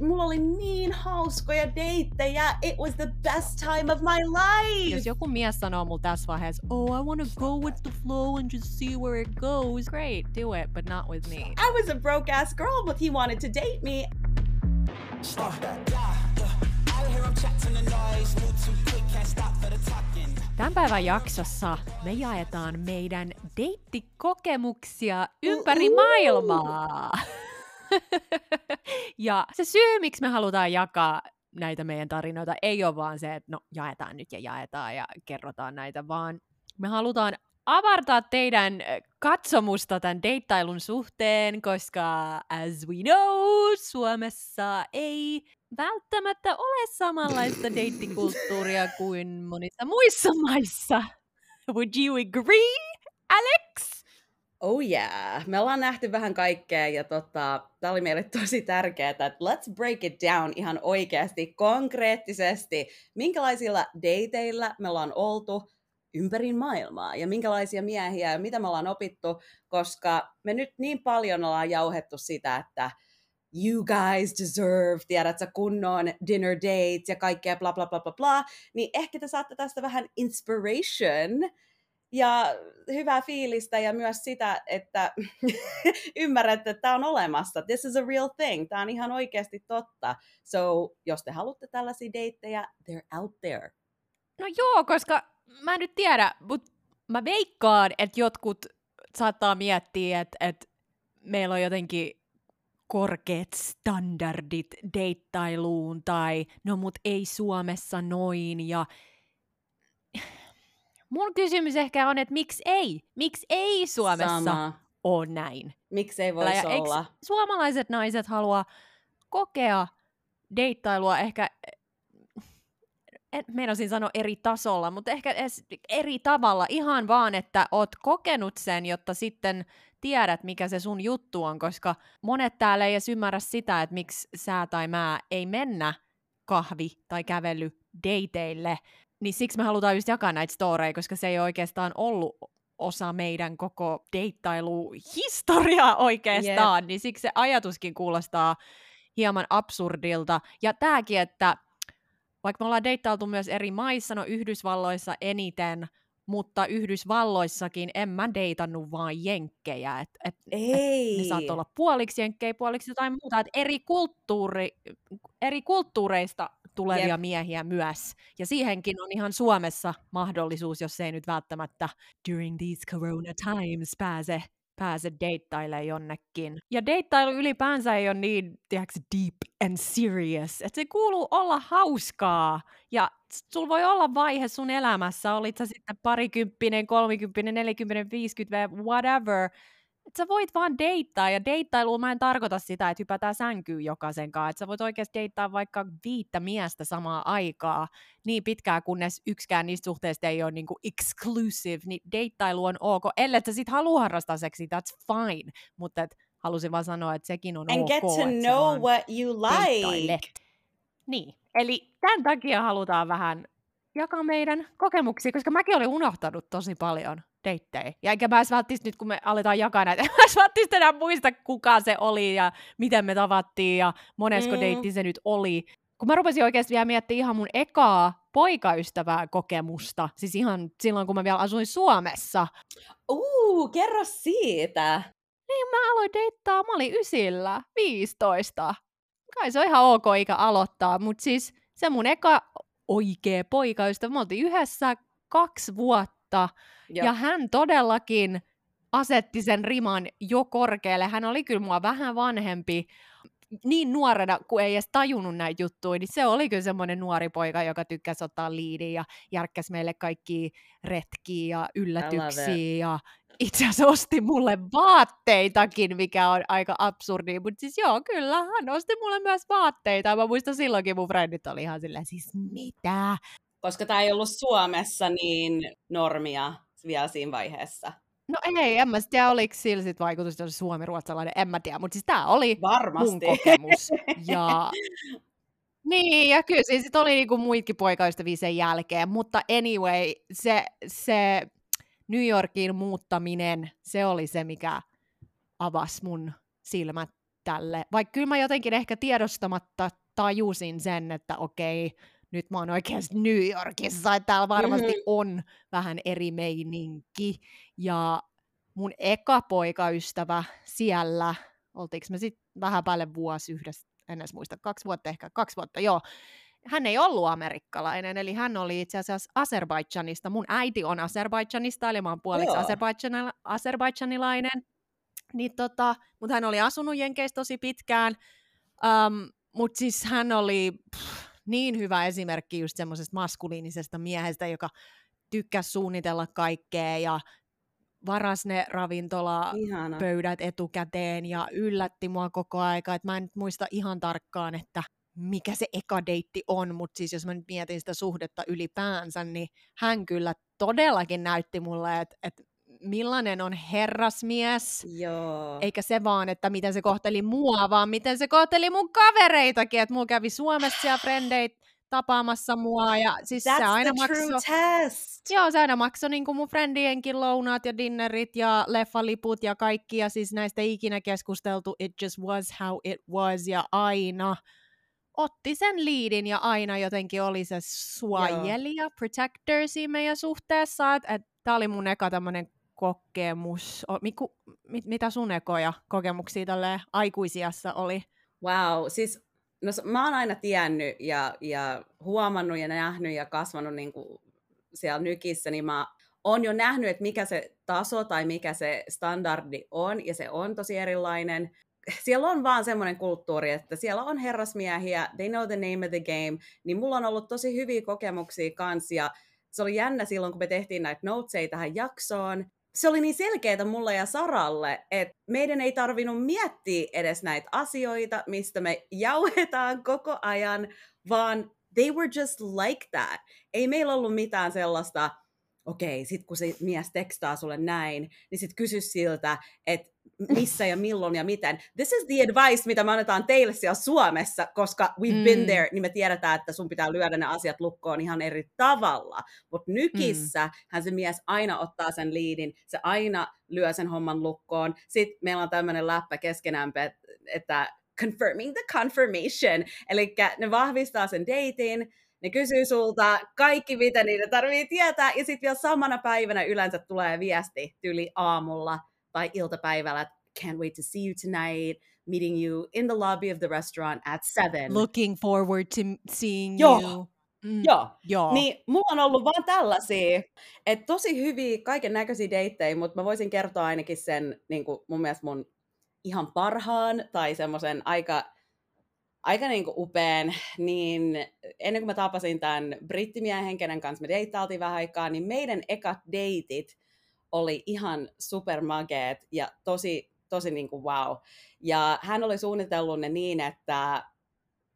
mulla oli niin hauskoja deittejä. It was the best time of my life. Jos joku mies sanoo mulle tässä vaiheessa, oh, I want to go with the flow and just see where it goes. Great, do it, but not with me. I was a broke ass girl, but he wanted to date me. Tämän päivän jaksossa me jaetaan meidän deittikokemuksia ympäri maailmaa. ja se syy, miksi me halutaan jakaa näitä meidän tarinoita, ei ole vaan se, että no jaetaan nyt ja jaetaan ja kerrotaan näitä, vaan me halutaan avartaa teidän katsomusta tämän deittailun suhteen, koska as we know, Suomessa ei välttämättä ole samanlaista deittikulttuuria kuin monissa muissa maissa. Would you agree, Alex? Oh yeah, me ollaan nähty vähän kaikkea ja tota, tämä oli meille tosi tärkeää, että let's break it down ihan oikeasti, konkreettisesti, minkälaisilla dateilla me ollaan oltu ympäri maailmaa ja minkälaisia miehiä ja mitä me ollaan opittu, koska me nyt niin paljon ollaan jauhettu sitä, että you guys deserve, tiedätkö, kunnon dinner dates ja kaikkea bla bla bla bla bla, niin ehkä te saatte tästä vähän inspiration ja hyvää fiilistä ja myös sitä, että ymmärrätte, että tämä on olemassa. This is a real thing. Tämä on ihan oikeasti totta. So, jos te haluatte tällaisia deittejä, they're out there. No joo, koska mä en nyt tiedä, mutta mä veikkaan, että jotkut saattaa miettiä, että, että meillä on jotenkin korkeat standardit deittailuun tai no mut ei Suomessa noin ja mun kysymys ehkä on, että miksi ei? Miksi ei Suomessa Sama. ole näin? Miksi ei voisi olla? Suomalaiset naiset haluaa kokea deittailua ehkä en meinasin sanoa eri tasolla, mutta ehkä edes eri tavalla, ihan vaan, että oot kokenut sen, jotta sitten tiedät, mikä se sun juttu on, koska monet täällä ei edes ymmärrä sitä, että miksi sä tai mä ei mennä kahvi- tai kävely dateille, niin siksi me halutaan just jakaa näitä storeja, koska se ei oikeastaan ollut osa meidän koko deittailuhistoriaa oikeastaan, yep. niin siksi se ajatuskin kuulostaa hieman absurdilta. Ja tämäkin, että vaikka me ollaan deittailtu myös eri maissa, no Yhdysvalloissa eniten, mutta Yhdysvalloissakin en mä deitannut vaan jenkkejä. Et, et, Ei. Et ne saat olla puoliksi jenkkejä, puoliksi jotain muuta. Et eri, kulttuuri, eri kulttuureista tulevia yep. miehiä myös. Ja siihenkin on ihan Suomessa mahdollisuus, jos ei nyt välttämättä during these corona times pääse pääse deittailemaan jonnekin. Ja deittailu ylipäänsä ei ole niin, tiedätkö, deep and serious. Että se kuuluu olla hauskaa. Ja sulla voi olla vaihe sun elämässä, olit sä sitten parikymppinen, kolmikymppinen, nelikymppinen, viisikymppinen, whatever, sä voit vaan deittaa, ja deittailuun mä en tarkoita sitä, että hypätään sänkyyn jokaisen kanssa, että sä voit oikeasti deittaa vaikka viittä miestä samaa aikaa, niin pitkään kunnes yksikään niistä suhteista ei ole niinku exclusive, niin deittailu on ok, ellei sä sit halua harrastaa seksi, that's fine, mutta et, halusin vaan sanoa, että sekin on And ok. get to know what you like. Niin, eli tämän takia halutaan vähän jakaa meidän kokemuksia, koska mäkin olin unohtanut tosi paljon deittejä. Ja eikä mä välttis nyt, kun me aletaan jakaa näitä, mä välttis enää muista, kuka se oli ja miten me tavattiin ja monesko mm. deitti se nyt oli. Kun mä rupesin oikeasti vielä miettimään ihan mun ekaa poikaystävää kokemusta, siis ihan silloin, kun mä vielä asuin Suomessa. Uu, kerro siitä! Niin, mä aloin deittaa, mä olin ysillä, 15. Kai se on ihan ok ikä aloittaa, mutta siis se mun eka oikea poikaystävä, me oltiin yhdessä kaksi vuotta, Joo. Ja hän todellakin asetti sen riman jo korkealle. Hän oli kyllä mua vähän vanhempi, niin nuorena, kun ei edes tajunnut näitä juttuja, niin se oli kyllä semmoinen nuori poika, joka tykkäsi ottaa liidin ja järkkäsi meille kaikki retkiä ja yllätyksiä ja itse asiassa osti mulle vaatteitakin, mikä on aika absurdi, mutta siis joo, kyllä, hän osti mulle myös vaatteita. Mä muistan silloinkin mun frendit oli ihan silleen, siis mitä? Koska tämä ei ollut Suomessa niin normia vielä siinä vaiheessa. No ei, en mä tiedä, oliko sillä sit vaikutus, jos suomi-ruotsalainen, en mä tiedä, mutta siis tää oli Varmasti. mun kokemus. Ja niin, ja kyllä siis sit oli niinku muitkin poikaystäviä sen jälkeen, mutta anyway, se, se New Yorkin muuttaminen, se oli se, mikä avasi mun silmät tälle. Vaikka kyllä mä jotenkin ehkä tiedostamatta tajusin sen, että okei, nyt mä oon oikeasti New Yorkissa, että täällä varmasti mm-hmm. on vähän eri meininki. Ja mun eka poikaystävä siellä, oltiinko me sitten vähän päälle vuosi yhdessä, en edes muista, kaksi vuotta ehkä, kaksi vuotta, joo. Hän ei ollut amerikkalainen, eli hän oli itse asiassa Azerbaidžanista. Mun äiti on Azerbaidžanista, eli mä oon puoliksi Azerbaidžanilainen. Niin tota, mutta hän oli asunut Jenkeissä tosi pitkään. Um, mutta siis hän oli pff, niin hyvä esimerkki just semmoisesta maskuliinisesta miehestä, joka tykkäsi suunnitella kaikkea ja varas ne ravintolapöydät etukäteen ja yllätti mua koko aika. Et mä en nyt muista ihan tarkkaan, että mikä se eka deitti on, mutta siis jos mä nyt mietin sitä suhdetta ylipäänsä, niin hän kyllä todellakin näytti mulle, että, että millainen on herrasmies, Joo. eikä se vaan, että miten se kohteli mua, vaan miten se kohteli mun kavereitakin, että mulla kävi Suomessa ja frendeit tapaamassa mua, ja siis That's se aina maksoi... test! Joo, se aina maksoi niin mun friendienkin lounaat ja dinnerit ja leffaliput ja kaikki, ja siis näistä ei ikinä keskusteltu, it just was how it was, ja aina otti sen liidin ja aina jotenkin oli se suojelija, Joo. protector siinä meidän suhteessa, että et, tämä oli mun eka tämmöinen kokemus? Miku, mit, mitä sun ekoja kokemuksia tälle aikuisiassa oli? Wow, siis no, mä oon aina tiennyt ja, ja huomannut ja nähnyt ja kasvanut niin kuin siellä nykissä, niin mä oon jo nähnyt, että mikä se taso tai mikä se standardi on, ja se on tosi erilainen. Siellä on vaan semmoinen kulttuuri, että siellä on herrasmiehiä, they know the name of the game, niin mulla on ollut tosi hyviä kokemuksia kanssa, ja se oli jännä silloin, kun me tehtiin näitä noteseja tähän jaksoon, se oli niin selkeää mulle ja Saralle, että meidän ei tarvinnut miettiä edes näitä asioita, mistä me jauhetaan koko ajan, vaan they were just like that. Ei meillä ollut mitään sellaista, okei, okay, sit kun se mies tekstaa sulle näin, niin sit kysy siltä, että missä ja milloin ja miten. This is the advice, mitä me annetaan teille siellä Suomessa, koska we've mm. been there, niin me tiedetään, että sun pitää lyödä ne asiat lukkoon ihan eri tavalla. Mutta nykissä mm. hän se mies aina ottaa sen liidin, se aina lyö sen homman lukkoon. Sitten meillä on tämmöinen läppä keskenämme, että confirming the confirmation, eli ne vahvistaa sen datein, ne kysyy sulta kaikki, mitä niitä tarvii tietää, ja sitten vielä samana päivänä yleensä tulee viesti tyli aamulla, tai iltapäivällä, can't wait to see you tonight, meeting you in the lobby of the restaurant at seven. Looking forward to seeing Joo. you. Mm. Joo. Joo. Niin mulla on ollut vaan tällaisia, että tosi hyviä kaiken näköisiä deittejä, mutta mä voisin kertoa ainakin sen niin kuin mun mielestä mun ihan parhaan tai semmoisen aika, aika niin kuin upean, niin ennen kuin mä tapasin tämän brittimiehen, kenen kanssa me deittailtiin vähän aikaa, niin meidän ekat deitit oli ihan supermageet ja tosi, tosi niin kuin wow. Ja hän oli suunnitellut ne niin, että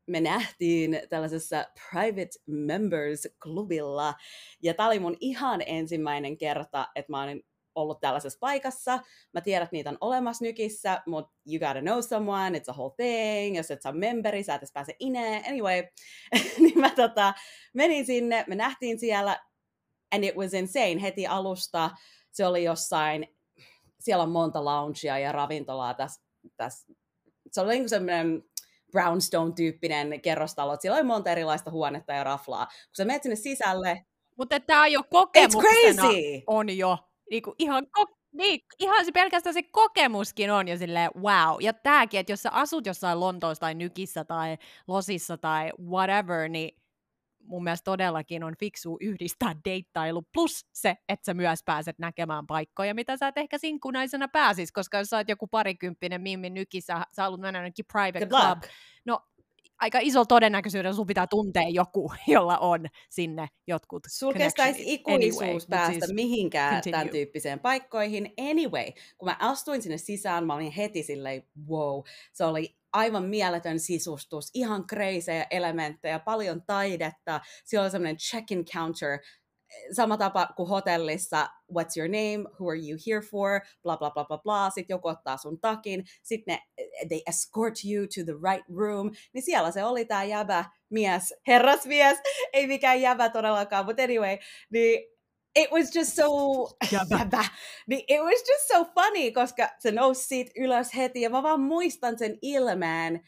me nähtiin tällaisessa Private Members-klubilla. Ja tämä oli mun ihan ensimmäinen kerta, että mä olin ollut tällaisessa paikassa. Mä tiedän, että niitä on olemassa nykissä, mutta you gotta know someone, it's a whole thing, jos et saa memberi, sä et pääse ineen. Anyway, niin mä tota, menin sinne, me nähtiin siellä, and it was insane heti alusta se oli jossain, siellä on monta loungea ja ravintolaa tässä, tässä. se oli niin semmoinen brownstone-tyyppinen kerrostalo, siellä oli monta erilaista huonetta ja raflaa. Kun sä menet sinne sisälle... Mutta tämä jo kokemuksena on jo niinku ihan ko- niin, ihan se pelkästään se kokemuskin on jo silleen wow. Ja tääkin, että jos sä asut jossain Lontoossa tai Nykissä tai Losissa tai whatever, niin mun mielestä todellakin on fiksu yhdistää deittailu plus se, että sä myös pääset näkemään paikkoja, mitä sä et ehkä sinkkunaisena pääsis, koska jos sä oot joku parikymppinen Mimmi nykissä, sä haluat mennä jonnekin private club, no aika iso todennäköisyydellä sun pitää tuntea joku, jolla on sinne jotkut Sulla kestäisi ikuisuus anyway, päästä siis mihinkään continue. tämän tyyppiseen paikkoihin. Anyway, kun mä astuin sinne sisään, mä olin heti silleen, wow, se oli aivan sisustus, ihan kreisejä elementtejä, paljon taidetta. Siellä oli semmoinen check-in counter, sama tapa kuin hotellissa, what's your name, who are you here for, bla bla bla bla bla, sitten joku ottaa sun takin, sitten ne, they escort you to the right room, niin siellä se oli tämä jäbä mies, herrasmies, ei mikään jäbä todellakaan, mutta anyway, niin it was just so, jäbä. Niin it was just so funny, koska se nousi siitä ylös heti ja mä vaan muistan sen ilmeen.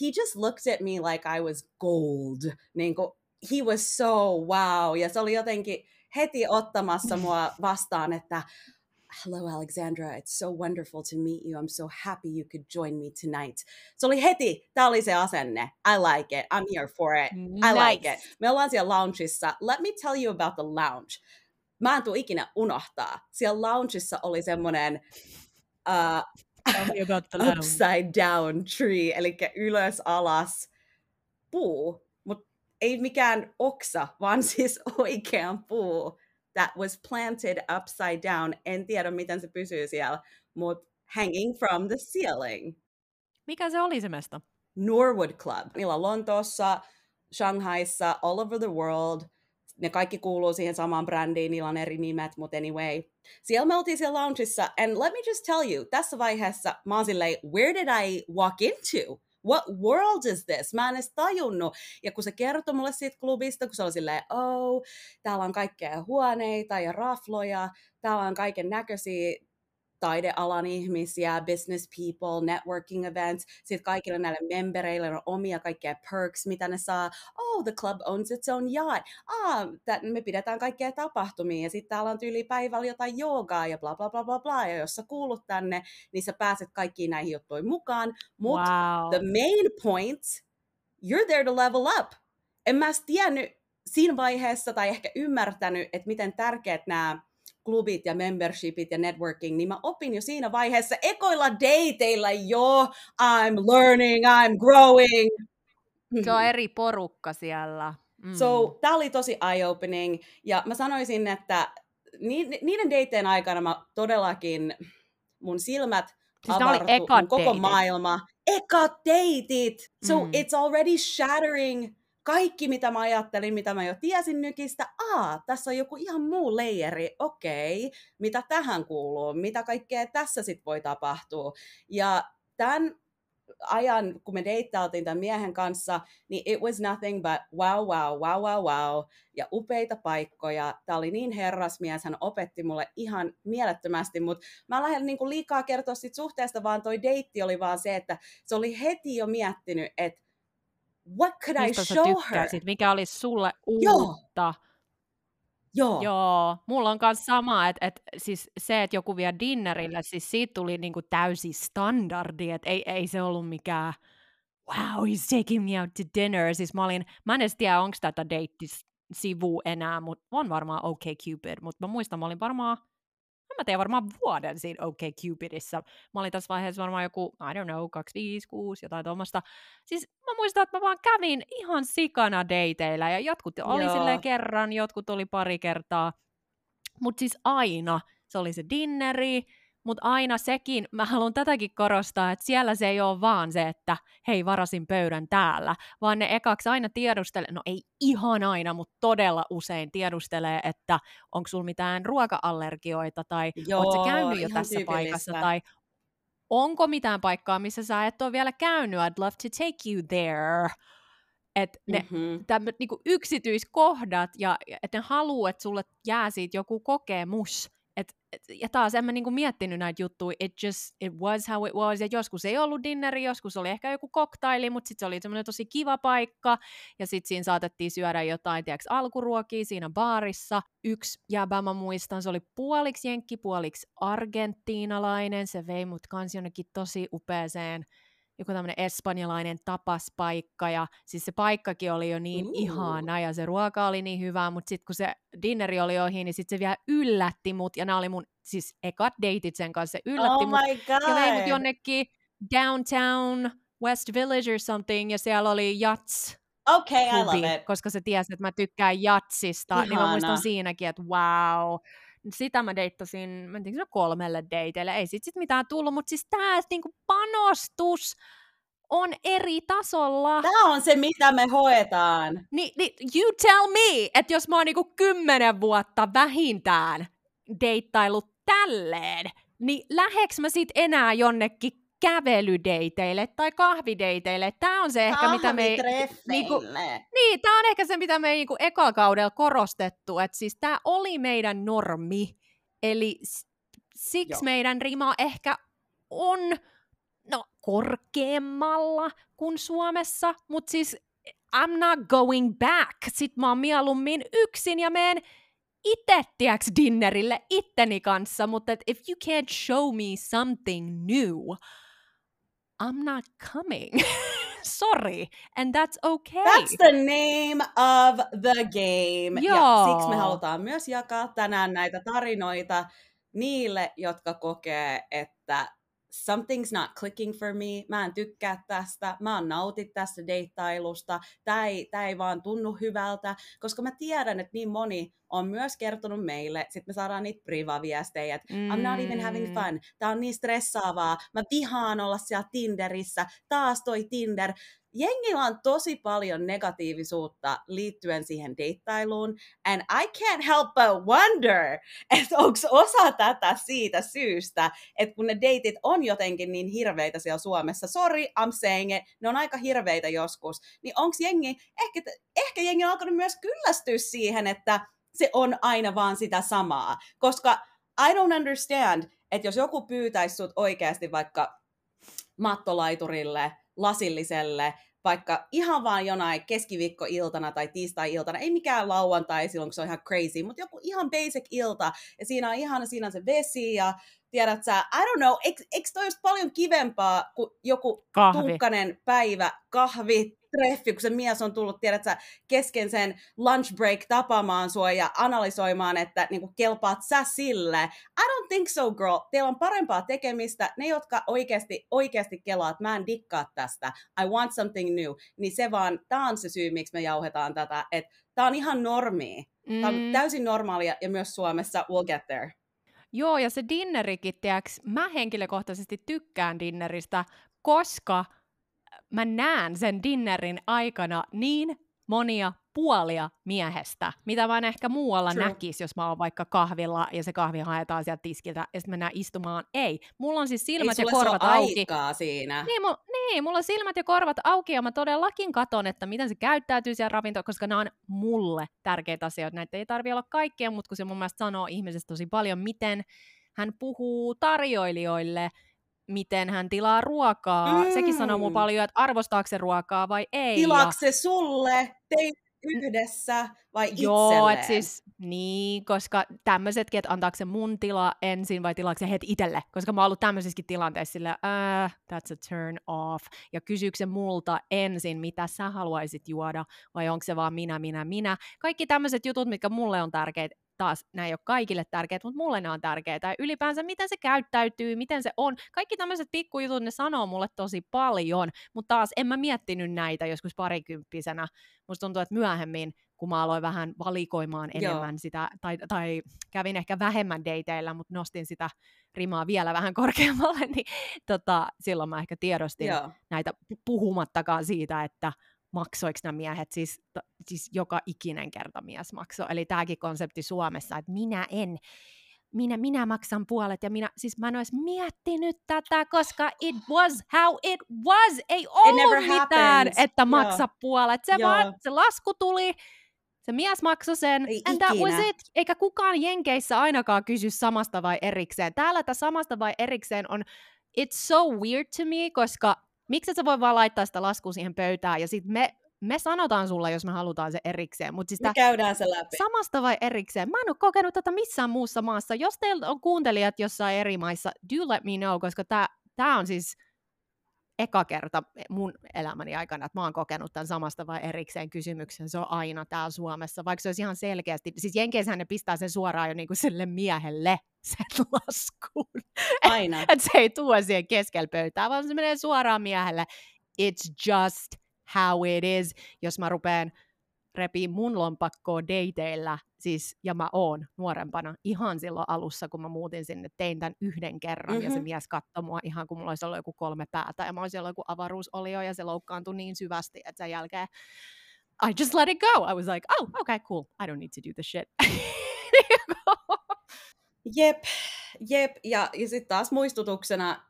He just looked at me like I was gold. Niin kuin, he was so wow. Ja se oli jotenkin heti ottamassa mua vastaan, että hello Alexandra, it's so wonderful to meet you. I'm so happy you could join me tonight. Se oli heti, tämä oli se asenne. I like it. I'm here for it. I nice. like it. Me ollaan siellä loungeissa. Let me tell you about the lounge. Mä en tule ikinä unohtaa. Siellä loungeissa oli semmoinen uh, upside down tree, eli ylös alas puu, mutta ei mikään oksa, vaan siis oikean puu that was planted upside down. En tiedä, miten se pysyy siellä, mutta hanging from the ceiling. Mikä se oli se mesta? Norwood Club. Niillä on Lontoossa, Shanghaissa, all over the world. Ne kaikki kuuluu siihen samaan brändiin, niillä on eri nimet, mutta anyway. Siellä me oltiin siellä loungeissa, and let me just tell you, tässä vaiheessa mä oon silleen, where did I walk into? What world is this? Mä en edes tajunnut. Ja kun se kertoi mulle siitä klubista, kun se oli silleen, oh, täällä on kaikkea huoneita ja rafloja, täällä on kaiken näköisiä taidealan ihmisiä, business people, networking events, sitten kaikille näille membereille on omia kaikkea perks, mitä ne saa. Oh, the club owns its own yacht. Ah, that, me pidetään kaikkea tapahtumia, ja sitten täällä on tyyli päivällä jotain joogaa ja bla bla bla bla bla, ja jos sä kuulut tänne, niin sä pääset kaikkiin näihin juttuihin mukaan. Mutta wow. the main point, you're there to level up. En mä tiennyt siinä vaiheessa tai ehkä ymmärtänyt, että miten tärkeät nämä klubit ja membershipit ja networking, niin mä opin jo siinä vaiheessa ekoilla dateilla jo, I'm learning, I'm growing. Se on eri porukka siellä. Mm. So, tää oli tosi eye-opening, ja mä sanoisin, että niiden dateen aikana mä todellakin, mun silmät siis avartu, koko deitit. maailma. Eka deitit! So, mm. it's already shattering kaikki, mitä mä ajattelin, mitä mä jo tiesin nykistä, aa, tässä on joku ihan muu leijeri, okei, mitä tähän kuuluu, mitä kaikkea tässä sitten voi tapahtua. Ja tämän ajan, kun me deittailtiin tämän miehen kanssa, niin it was nothing but wow, wow, wow, wow, wow, ja upeita paikkoja. Tämä oli niin herrasmies, hän opetti mulle ihan mielettömästi, mutta mä lähden niin liikaa kertoa siitä suhteesta, vaan toi deitti oli vaan se, että se oli heti jo miettinyt, että what could Mistä I show her? Mikä olisi sulle uutta? Joo. Joo, mulla on myös sama, että et, siis se, että joku vie dinnerille, siis siitä tuli niinku täysi standardi, että ei, ei se ollut mikään wow, he's taking me out to dinner. Siis mä olin, mä en edes tiedä, onko tätä deittisivu enää, mutta on varmaan OK Cupid, mutta mä muistan, mä olin varmaan mä tein varmaan vuoden siinä OK Cupidissa. Mä olin tässä vaiheessa varmaan joku, I don't know, 25, 6, jotain tuommoista. Siis mä muistan, että mä vaan kävin ihan sikana dateilla ja jotkut oli Joo. silleen kerran, jotkut oli pari kertaa. Mutta siis aina se oli se dinneri, mutta aina sekin, mä haluan tätäkin korostaa, että siellä se ei ole vaan se, että hei, varasin pöydän täällä, vaan ne ekaksi aina tiedustelee, no ei ihan aina, mutta todella usein tiedustelee, että onko sulla mitään ruoka-allergioita, tai ootko käynyt jo tässä paikassa, tai onko mitään paikkaa, missä sä et ole vielä käynyt, I'd love to take you there. Että ne mm-hmm. tämmöt, niinku yksityiskohdat, ja että ne haluaa, että sulle jää siitä joku kokemus, et, et, ja taas en mä niinku miettinyt näitä juttuja, it just, it was how it was, ja joskus ei ollut dinneri, joskus oli ehkä joku koktaili, mutta sitten se oli semmoinen tosi kiva paikka, ja sitten siinä saatettiin syödä jotain, tiedäks, alkuruokia siinä baarissa. Yksi jäbä mä muistan, se oli puoliksi jenkki, puoliksi argentiinalainen, se vei mut kans jonnekin tosi upeeseen joku tämmöinen espanjalainen tapaspaikka, ja siis se paikkakin oli jo niin uh. ihana, ja se ruoka oli niin hyvä, mutta sitten kun se dinneri oli ohi, niin sitten se vielä yllätti mut, ja nämä oli mun siis ekat deitit sen kanssa, se yllätti oh mut, God. ja vei mut jonnekin downtown West Village or something, ja siellä oli Jats Okay, I love it. Koska se tiesi, että mä tykkään jatsista, Ihana. niin mä muistan siinäkin, että wow, sitä mä deittasin, mentiin kolmelle dateille, ei sit, sit mitään tullut, mutta siis tää niinku panostus on eri tasolla. Tämä on se, mitä me hoetaan. Ni, ni, you tell me, että jos mä oon niinku kymmenen vuotta vähintään deittailut tälleen, niin läheks mä sit enää jonnekin kävelydeiteille tai kahvideiteille. Tämä on se ehkä, mitä me... Niinku, niin, tämä on ehkä se, mitä me ei niinku ekalla kaudella korostettu. Että siis tämä oli meidän normi. Eli siksi Joo. meidän rima ehkä on no, korkeammalla kuin Suomessa, mutta siis I'm not going back. Sitten mä oon mieluummin yksin ja meen itse, tiiäks, dinnerille itteni kanssa, mutta if you can't show me something new, I'm not coming. Sorry, and that's okay. That's the name of the game. Joo. Ja siksi me halutaan myös jakaa tänään näitä tarinoita niille, jotka kokee, että something's not clicking for me, mä en tykkää tästä, mä en nauti tästä deittailusta, tää ei, tää ei vaan tunnu hyvältä, koska mä tiedän, että niin moni on myös kertonut meille, sit me saadaan niitä priva-viestejä, että mm. I'm not even having mm. fun, tää on niin stressaavaa, mä vihaan olla siellä Tinderissä, taas toi Tinder, jengillä on tosi paljon negatiivisuutta liittyen siihen deittailuun, and I can't help but wonder, että onko osa tätä siitä syystä, että kun ne deitit on jotenkin niin hirveitä siellä Suomessa, sorry, I'm saying it, ne on aika hirveitä joskus, niin onko jengi, ehkä, ehkä jengi on alkanut myös kyllästyä siihen, että se on aina vaan sitä samaa, koska I don't understand, että jos joku pyytäisi sut oikeasti vaikka mattolaiturille, lasilliselle, vaikka ihan vaan jonain keskiviikkoiltana tai tiistai-iltana, ei mikään lauantai silloin, kun se on ihan crazy, mutta joku ihan basic ilta, ja siinä on ihan siinä on se vesi, ja tiedät sä, I don't know, eikö, toi olisi paljon kivempaa kuin joku kahvi. tukkanen päivä, kahvi, treffi, kun se mies on tullut, tiedät sä, kesken sen lunch break tapaamaan sua ja analysoimaan, että niin kuin, kelpaat sä sille. I don't think so, girl. Teillä on parempaa tekemistä. Ne, jotka oikeasti, oikeasti kelaat, mä en dikkaa tästä, I want something new, niin se vaan, tää on se syy, miksi me jauhetaan tätä, että tää on ihan normi. Mm. Tää on täysin normaalia ja myös Suomessa, we'll get there. Joo, ja se dinnerikin, tiiäks, mä henkilökohtaisesti tykkään dinneristä, koska mä näen sen dinnerin aikana niin monia puolia miehestä, mitä mä en ehkä muualla True. näkisi, jos mä oon vaikka kahvilla ja se kahvi haetaan sieltä tiskiltä ja sitten mennään istumaan. Ei, mulla on siis silmät Ei ja korvat auki. siinä. Niin, mu- niin, mulla on silmät ja korvat auki ja mä todellakin katon, että miten se käyttäytyy siellä ravinto, koska nämä on mulle tärkeitä asioita. Näitä ei tarvi olla kaikkea, mutta kun se mun mielestä sanoo ihmisestä tosi paljon, miten hän puhuu tarjoilijoille – miten hän tilaa ruokaa. Mm. Sekin sanoo mun paljon, että arvostaako se ruokaa vai ei. Tilaako se sulle, teit yhdessä vai Joo, itselleen? siis niin, koska tämmöisetkin, että antaako se mun tila ensin vai tilaako se heti itselle, koska mä oon ollut tämmöisissäkin tilanteissa sillä, uh, that's a turn off, ja kysyykö se multa ensin, mitä sä haluaisit juoda, vai onko se vaan minä, minä, minä. Kaikki tämmöiset jutut, mitkä mulle on tärkeitä, taas nämä ei ole kaikille tärkeitä, mutta mulle ne on tärkeitä. Ja ylipäänsä miten se käyttäytyy, miten se on. Kaikki tämmöiset pikkujutut, ne sanoo mulle tosi paljon, mutta taas en mä miettinyt näitä joskus parikymppisenä. Musta tuntuu, että myöhemmin, kun mä aloin vähän valikoimaan enemmän Joo. sitä, tai, tai kävin ehkä vähemmän dateilla, mutta nostin sitä rimaa vielä vähän korkeammalle, niin tota, silloin mä ehkä tiedostin Joo. näitä puhumattakaan siitä, että maksoiko nämä miehet, siis, to, siis joka ikinen kerta mies maksoi. Eli tämäkin konsepti Suomessa, että minä en, minä, minä maksan puolet ja minä, siis mä en olisi miettinyt tätä, koska it was how it was. Ei ollut mitään, happens. että maksa yeah. puolet. Se, yeah. vaan, se lasku tuli, se mies maksoi sen, Ei and that was it. Eikä kukaan Jenkeissä ainakaan kysy samasta vai erikseen. Täällä tämä samasta vai erikseen on, it's so weird to me, koska miksi sä voi vaan laittaa sitä laskua siihen pöytään ja sitten me, me sanotaan sulle, jos me halutaan se erikseen. Mut siis me käydään se läpi. Samasta vai erikseen? Mä en ole kokenut tätä missään muussa maassa. Jos teillä on kuuntelijat jossain eri maissa, do let me know, koska tämä on siis eka kerta mun elämäni aikana, että mä oon kokenut tämän samasta vai erikseen kysymyksen. Se on aina täällä Suomessa, vaikka se olisi ihan selkeästi. Siis Jenkeissähän ne pistää sen suoraan jo niinku sille miehelle sen laskuun. Aina. että se ei tuo siihen keskellä pöytää, vaan se menee suoraan miehelle. It's just how it is. Jos mä rupean repii mun lompakkoa dateilla, siis, ja mä oon nuorempana ihan silloin alussa, kun mä muutin sinne, tein tämän yhden kerran, mm-hmm. ja se mm-hmm. mies katsoi mua ihan kuin mulla olisi ollut joku kolme päätä, ja mä olisin ollut joku avaruusolio, ja se loukkaantui niin syvästi, että sen jälkeen I just let it go. I was like, oh, okay, cool. I don't need to do the shit. jep, jep. Ja, ja sitten taas muistutuksena,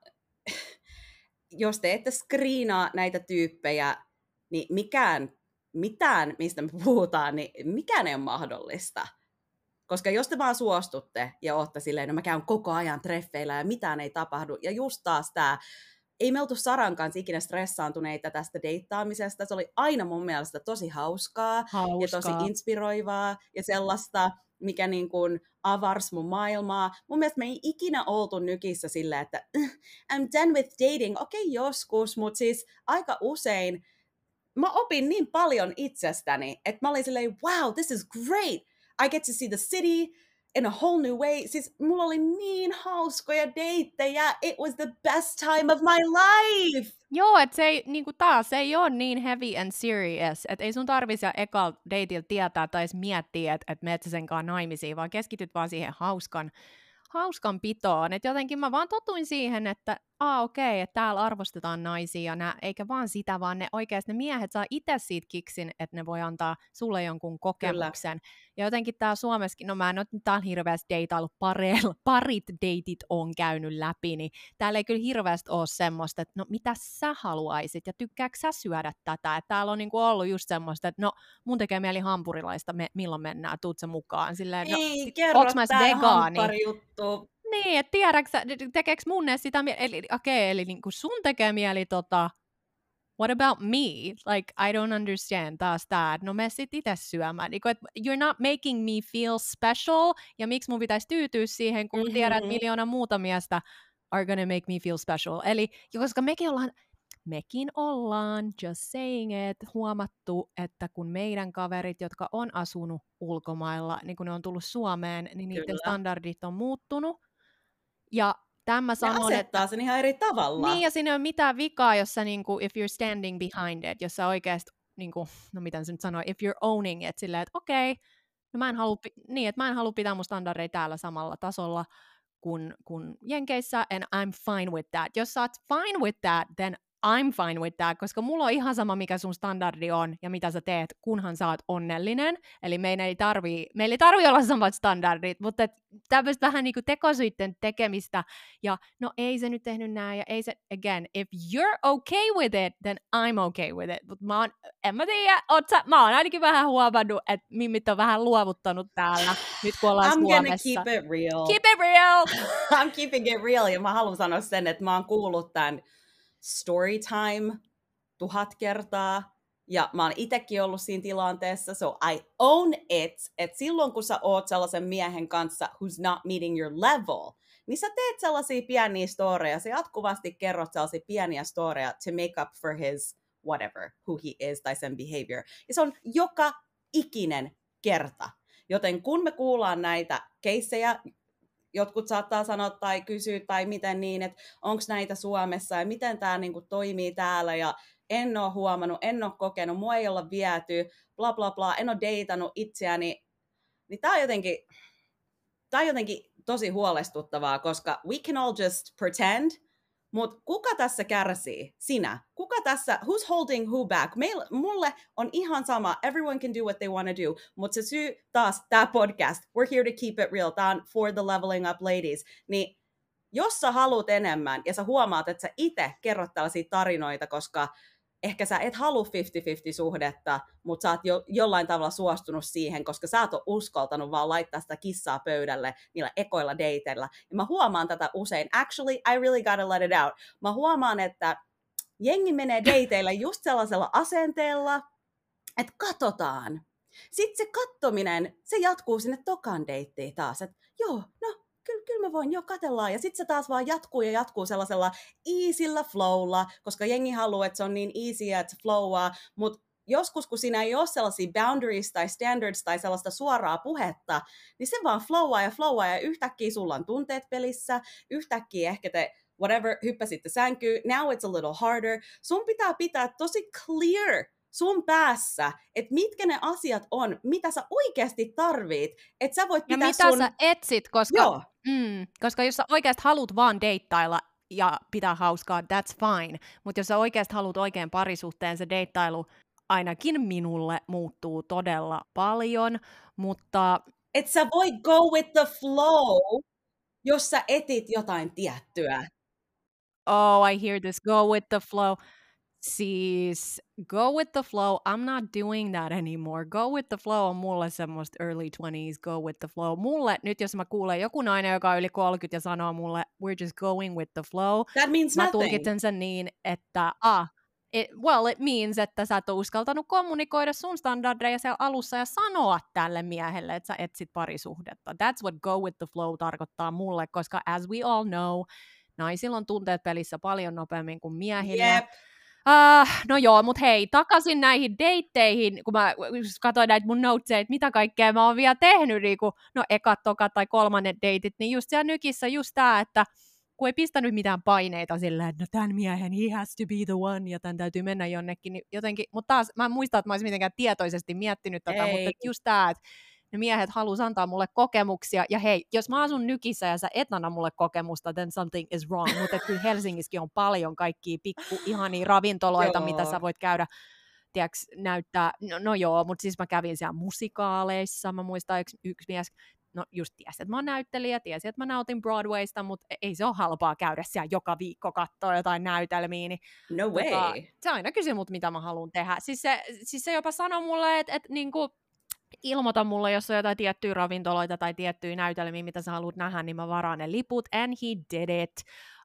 jos te ette screenaa näitä tyyppejä, niin mikään, mitään, mistä me puhutaan, niin mikään ei ole mahdollista. Koska jos te vaan suostutte ja ootte silleen, no mä käyn koko ajan treffeillä ja mitään ei tapahdu, ja just taas tämä ei me oltu Saran kanssa ikinä stressaantuneita tästä deittaamisesta. Se oli aina mun mielestä tosi hauskaa, hauskaa. ja tosi inspiroivaa ja sellaista, mikä niin kuin avars mun maailmaa. Mun mielestä me ei ikinä oltu nykissä sillä, että I'm done with dating. Okei, okay, joskus, mutta siis aika usein mä opin niin paljon itsestäni, että mä olin silleen, wow, this is great. I get to see the city, in a whole new way. Siis mulla oli niin hauskoja deittejä. It was the best time of my life. Joo, että se ei, niinku taas, se ei ole niin heavy and serious, että ei sun tarvitse ekal dateilla tietää tai edes miettiä, että et meet sen kanssa naimisiin, vaan keskityt vaan siihen hauskan, hauskan pitoon. Että jotenkin mä vaan totuin siihen, että aa okei, okay, että täällä arvostetaan naisia, nää, eikä vaan sitä, vaan ne oikeasti ne miehet saa itse siitä kiksin, että ne voi antaa sulle jonkun kokemuksen. Kyllä. Ja jotenkin tää Suomessakin, no mä en ole täällä hirveästi deitailu, pareilla, parit deitit on käynyt läpi, niin täällä ei kyllä hirveästi ole semmoista, että no mitä sä haluaisit ja tykkääkö sä syödä tätä. Että täällä on niinku ollut just semmoista, että no mun tekee mieli hampurilaista, me, milloin mennään, tuut sä mukaan. Silleen, no, ei, kerro vegaani. juttu niin, että tiedätkö, tekeekö mun edes sitä, eli okei, okay, eli niin kuin sun tekee mieli tota, what about me? Like, I don't understand taas tää, että no me sit itse syömään. Niin että you're not making me feel special, ja miksi mun pitäisi tyytyä siihen, kun mm-hmm. tiedät, että miljoona muuta miestä are gonna make me feel special. Eli koska mekin ollaan, mekin ollaan, just saying it, huomattu, että kun meidän kaverit, jotka on asunut ulkomailla, niin kun ne on tullut Suomeen, niin niiden Kyllä. standardit on muuttunut, ja tämä sanon, asettaa että, sen ihan eri tavalla. Niin, ja siinä ei ole mitään vikaa, jos sä, niin kuin, if you're standing behind it, jos sä oikeasti, niin kuin, no miten se nyt sanoo, if you're owning it, silleen, että okei, okay, no mä en halua, niin, että mä en halua pitää mun standardeja täällä samalla tasolla kuin, kuin Jenkeissä, and I'm fine with that. Jos sä oot fine with that, then I'm fine with that, koska mulla on ihan sama, mikä sun standardi on ja mitä sä teet, kunhan sä oot onnellinen. Eli meidän ei tarvii, meillä ei tarvii olla samat standardit, mutta tämmöistä vähän niin kuin tekemistä. Ja no ei se nyt tehnyt näin ja ei se, again, if you're okay with it, then I'm okay with it. Mutta mä oon, en mä tiedä, oot sä, mä oon ainakin vähän huomannut, että mimmit on vähän luovuttanut täällä, nyt kun ollaan I'm Suomessa. keep it real. Keep it real! I'm keeping it real ja mä haluan sanoa sen, että mä oon kuullut tämän story time tuhat kertaa, ja mä oon itekin ollut siinä tilanteessa, so I own it, että silloin kun sä oot sellaisen miehen kanssa who's not meeting your level, niin sä teet sellaisia pieniä storeja, sä jatkuvasti kerrot sellaisia pieniä storeja to make up for his whatever, who he is tai sen behavior. Ja se on joka ikinen kerta. Joten kun me kuullaan näitä keissejä, jotkut saattaa sanoa tai kysyä tai miten niin, että onko näitä Suomessa ja miten tämä niinku toimii täällä ja en ole huomannut, en ole kokenut, mua ei olla viety, bla bla bla, en ole deitannut itseäni, niin tämä on jotenkin, tämä on jotenkin tosi huolestuttavaa, koska we can all just pretend, mutta kuka tässä kärsii? Sinä. Kuka tässä, who's holding who back? Meil, mulle on ihan sama, everyone can do what they want to do, mutta se syy taas, tämä podcast, we're here to keep it real, tämä on for the leveling up ladies, niin jos sä haluat enemmän ja sä huomaat, että sä itse kerrot tällaisia tarinoita, koska ehkä sä et halua 50-50 suhdetta, mutta sä oot jo, jollain tavalla suostunut siihen, koska sä oot uskaltanut vaan laittaa sitä kissaa pöydälle niillä ekoilla dateilla. Ja mä huomaan tätä usein. Actually, I really gotta let it out. Mä huomaan, että jengi menee dateilla just sellaisella asenteella, että katsotaan. Sitten se kattominen, se jatkuu sinne tokan deittiin taas, että joo, no kyllä, kyllä mä voin, jo katellaan. Ja sitten se taas vaan jatkuu ja jatkuu sellaisella easyllä flowlla, koska jengi haluaa, että se on niin easy, että se flowaa, mutta joskus, kun siinä ei ole sellaisia boundaries tai standards tai sellaista suoraa puhetta, niin se vaan flowaa ja flowaa ja yhtäkkiä sulla on tunteet pelissä, yhtäkkiä ehkä te whatever, hyppäsitte sänkyyn, now it's a little harder. Sun pitää pitää tosi clear sun päässä, että mitkä ne asiat on, mitä sä oikeasti tarvit, että sä voit pitää ja mitä sun... sä etsit, koska, Joo. Mm, koska jos sä oikeasti haluat vaan deittailla ja pitää hauskaa, that's fine, mutta jos sä oikeasti haluat oikein parisuhteen, se deittailu ainakin minulle muuttuu todella paljon, mutta... Et sä voi go with the flow, jos sä etit jotain tiettyä. oh, I hear this, go with the flow. Siis go with the flow, I'm not doing that anymore. Go with the flow on mulle semmoista early 20s, go with the flow. Mulle, nyt jos mä kuulen joku nainen, joka on yli 30 ja sanoo mulle, we're just going with the flow. That means mä nothing. tulkitsen sen niin, että ah, it, well, it means, että sä et ole uskaltanut kommunikoida sun standardeja siellä alussa ja sanoa tälle miehelle, että sä etsit parisuhdetta. That's what go with the flow tarkoittaa mulle, koska as we all know, naisilla on tunteet pelissä paljon nopeammin kuin miehillä. Yep. Uh, no joo, mutta hei, takaisin näihin deitteihin, kun mä katsoin näitä mun noteseja, että mitä kaikkea mä oon vielä tehnyt, niin kun, no ekat, tokat tai kolmannet deitit, niin just siellä nykissä just tää, että kun ei pistänyt mitään paineita silleen, että no tämän miehen, he has to be the one, ja tämän täytyy mennä jonnekin, niin jotenkin, mutta taas mä en muista, että mä olisin mitenkään tietoisesti miettinyt tätä, Ei. mutta just tämä, että ne miehet halusi antaa mulle kokemuksia, ja hei, jos mä asun nykissä ja sä et anna mulle kokemusta, then something is wrong, mutta kyllä Helsingissäkin on paljon kaikkia pikku ihania ravintoloita, mitä Joo. sä voit käydä, tiedätkö, näyttää, no, no joo, mutta siis mä kävin siellä musikaaleissa, mä muistan yksi, yksi mies, no just tiesi, että mä oon näyttelijä, tiesi, että mä nautin Broadwaysta, mutta ei se ole halpaa käydä siellä joka viikko katsoa jotain näytelmiä, niin No way. Tota, se aina kysyy mut, mitä mä haluan tehdä. Siis se, siis se jopa sanoi mulle, että et, niinku, ilmoita mulle, jos on jotain tiettyjä ravintoloita tai tiettyjä näytelmiä, mitä sä haluat nähdä, niin mä varaan ne liput, and he did it.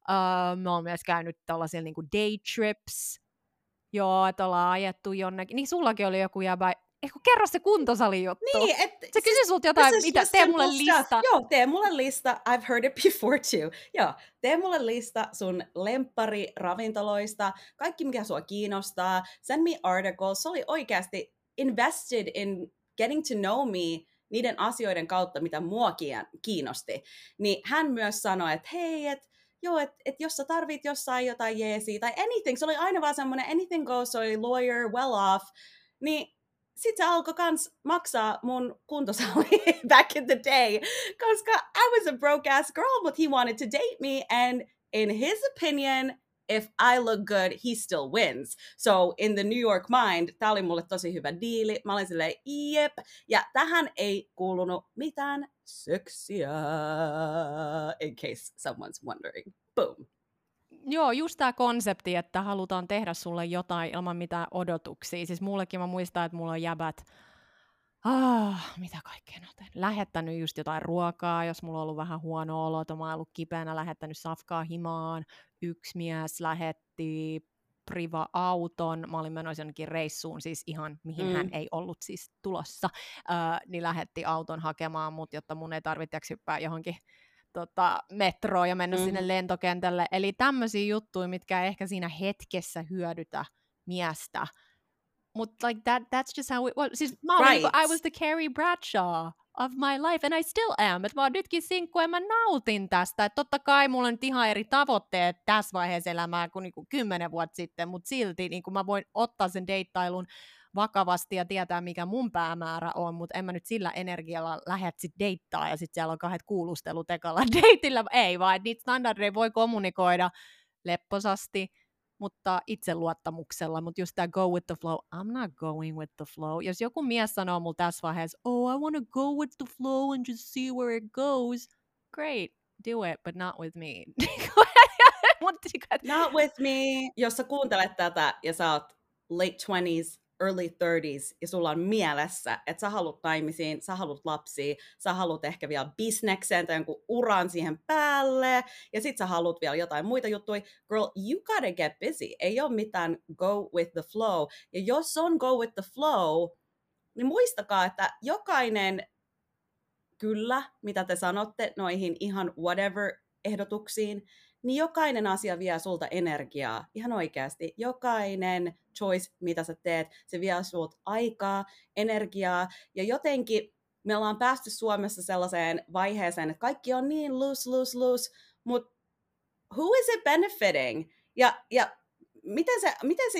Uh, mä oon myös käynyt tällaisilla niinku day trips, joo, että ollaan ajettu jonnekin. Niin sullakin oli joku jäbä, eikö kerro se kuntosali juttu? Niin, et, Se kysyi sulta jotain, This is mitä, tee mulle stuff. lista. Joo, tee mulle lista. I've heard it before too. Joo, tee mulle lista sun lemppari ravintoloista, kaikki mikä sua kiinnostaa. Send me articles. Se oli oikeasti invested in getting to know me niiden asioiden kautta, mitä mua kiinnosti. Niin hän myös sanoi, että hei, että joo, että et jos sä tarvit jossain jotain jeesiä tai anything, se oli aina vaan semmoinen anything goes, se oli lawyer, well off, niin sit se alkoi kans maksaa mun kuntosali back in the day, koska I was a broke ass girl, but he wanted to date me, and in his opinion, if I look good, he still wins. So in the New York mind, tää oli mulle tosi hyvä diili. Mä olin silleen, jep. Ja tähän ei kuulunut mitään seksiä, in case someone's wondering. Boom. Joo, just tämä konsepti, että halutaan tehdä sulle jotain ilman mitään odotuksia. Siis mullekin mä muistan, että mulla on jäbät, ah, mitä kaikkea tehnyt. Lähettänyt just jotain ruokaa, jos mulla on ollut vähän huono olo, että mä oon ollut kipeänä, lähettänyt safkaa himaan. Yksi mies lähetti priva-auton, mä olin menossa jonnekin reissuun, siis ihan mihin Mm. hän ei ollut siis tulossa, äh, niin lähetti auton hakemaan mut, jotta mun ei tarvitse hyppää johonkin tota, metroon ja mennä mm. sinne Mhm. lentokentälle. Eli tämmöisiä juttuja, mitkä ei ehkä siinä hetkessä hyödytä miestä. Mutta like that, that's just how it was. Siis mä olin, Right. I was the Carrie Bradshaw of my life, and I still am. Et mä oon nytkin sinkku ja mä nautin tästä. Et totta kai mulla on nyt ihan eri tavoitteet tässä vaiheessa elämää kuin niinku kymmenen vuotta sitten, mutta silti niinku mä voin ottaa sen deittailun vakavasti ja tietää, mikä mun päämäärä on, mutta en mä nyt sillä energialla lähde sit deittaa ja sitten siellä on kahdet kuulustelut ekalla deitillä. Ei vaan, että niitä standardeja voi kommunikoida lepposasti, mutta itseluottamuksella, mutta just tämä go with the flow, I'm not going with the flow. Jos joku mies sanoo mulle tässä vaiheessa, oh, I want to go with the flow and just see where it goes, great, do it, but not with me. Not with me. Jos sä kuuntelet tätä ja sä oot late 20s, early 30s ja sulla on mielessä, että sä haluat naimisiin, sä haluat lapsia, sä haluat ehkä vielä bisnekseen tai jonkun uran siihen päälle ja sit sä haluat vielä jotain muita juttuja. Girl, you gotta get busy. Ei ole mitään go with the flow. Ja jos on go with the flow, niin muistakaa, että jokainen kyllä, mitä te sanotte noihin ihan whatever ehdotuksiin, niin jokainen asia vie sulta energiaa. Ihan oikeasti. Jokainen choice, mitä sä teet, se vie sulta aikaa, energiaa. Ja jotenkin me ollaan päästy Suomessa sellaiseen vaiheeseen, että kaikki on niin loose, loose, loose, mutta who is it benefiting? Ja, ja miten, se, miten, se,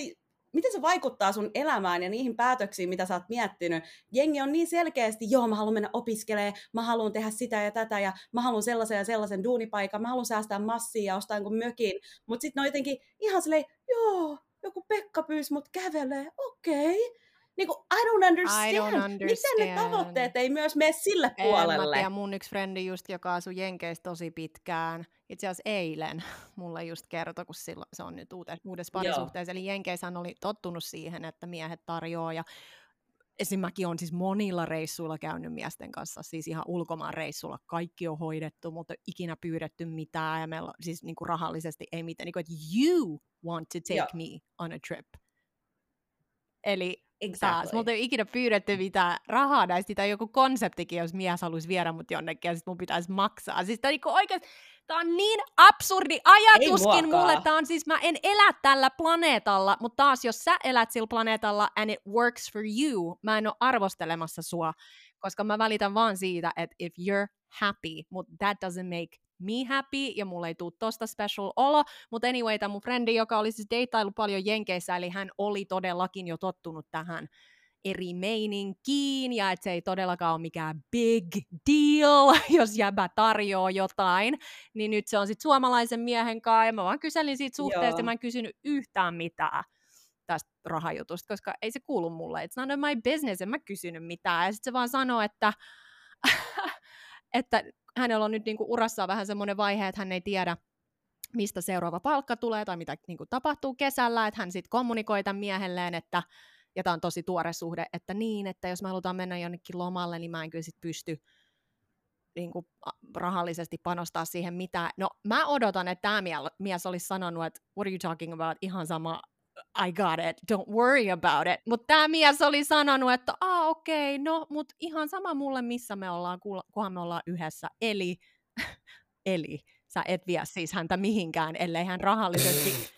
miten se vaikuttaa sun elämään ja niihin päätöksiin, mitä sä oot miettinyt? Jengi on niin selkeästi, joo, mä haluan mennä opiskelemaan, mä haluan tehdä sitä ja tätä, ja mä haluan sellaisen ja sellaisen duunipaikan, mä haluan säästää massia ja ostaa jonkun mökin, mutta sitten ne on jotenkin ihan silleen, joo, joku Pekka pyysi mut kävelee, okei. Okay. Niin kuin, I don't understand. I don't understand. Miten ne tavoitteet ei myös mene sille En puolelle? mä tiedä, mun yksi frendi just, joka asui Jenkeissä tosi pitkään, itse asiassa eilen mulle just kertoi, kun silloin, se on nyt uudessa, uudessa parisuhteessa, eli Jenkeissähän oli tottunut siihen, että miehet tarjoaa ja esim. mäkin on siis monilla reissuilla käynyt miesten kanssa, siis ihan ulkomaan reissulla, kaikki on hoidettu, mutta ikinä pyydetty mitään, ja meillä siis niin kuin rahallisesti ei mitään, niin kuin, että you want to take Joo. me on a trip. Eli Exactly. taas, multa ei ole ikinä pyydetty mitään rahaa näistä, tai joku konseptikin, jos mies haluaisi viedä mut jonnekin, ja sit mun pitäisi maksaa. Siis tää on niinku oikeesti, tää on niin absurdi ajatuskin mulle, tää on siis, mä en elä tällä planeetalla, mutta taas jos sä elät sillä planeetalla and it works for you, mä en ole arvostelemassa sua, koska mä välitän vaan siitä, että if you're happy, mutta that doesn't make me happy, ja mulla ei tuu tosta special olo, mutta anyway, tämä mun frendi, joka oli siis deittailu paljon Jenkeissä, eli hän oli todellakin jo tottunut tähän eri meininkiin, ja että se ei todellakaan ole mikään big deal, jos jäbä tarjoaa jotain, niin nyt se on sitten suomalaisen miehen kanssa, ja mä vaan kyselin siitä suhteesta, ja mä en kysynyt yhtään mitään tästä rahajutusta, koska ei se kuulu mulle. It's none of my business, en mä kysynyt mitään. Ja sitten se vaan sanoi, että, että hänellä on nyt niinku urassaan vähän semmoinen vaihe, että hän ei tiedä, mistä seuraava palkka tulee tai mitä niinku tapahtuu kesällä, että hän sitten kommunikoi tämän miehelleen, että, ja tämä on tosi tuore suhde, että niin, että jos me halutaan mennä jonnekin lomalle, niin mä en kyllä sit pysty niin kuin, rahallisesti panostaa siihen mitään. No mä odotan, että tämä mies olisi sanonut, että what are you talking about, ihan sama, I got it, don't worry about it. Mutta tämä mies oli sanonut, että ah okei, okay, no mut ihan sama mulle, missä me ollaan, kunhan me ollaan yhdessä. Eli, eli sä et vie siis häntä mihinkään, ellei hän rahallisesti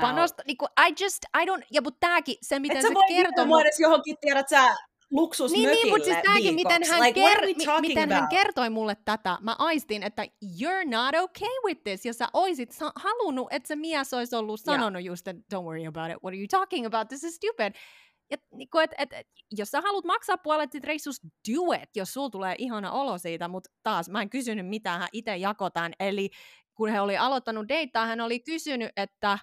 panosta. Niinku, I just, I don't, ja mutta tääkin, se miten Et sä se voi kertoo. mua edes johonkin, tiedät sä, luksusmökille Niin, niin mutta siis tämäkin, miten, hän, like, ker- miten hän kertoi mulle tätä, mä aistin, että you're not okay with this, ja sä oisit sa- halunnut, että se mies olisi ollut sanonut just, että don't worry about it, what are you talking about, this is stupid. Ja, niin kuin, et, et, et, jos sä haluat maksaa puolet sit reissusta, do it, jos sulla tulee ihana olo siitä, mutta taas mä en kysynyt mitään, hän itse jakotan, eli kun he oli aloittanut deittaa, hän oli kysynyt, että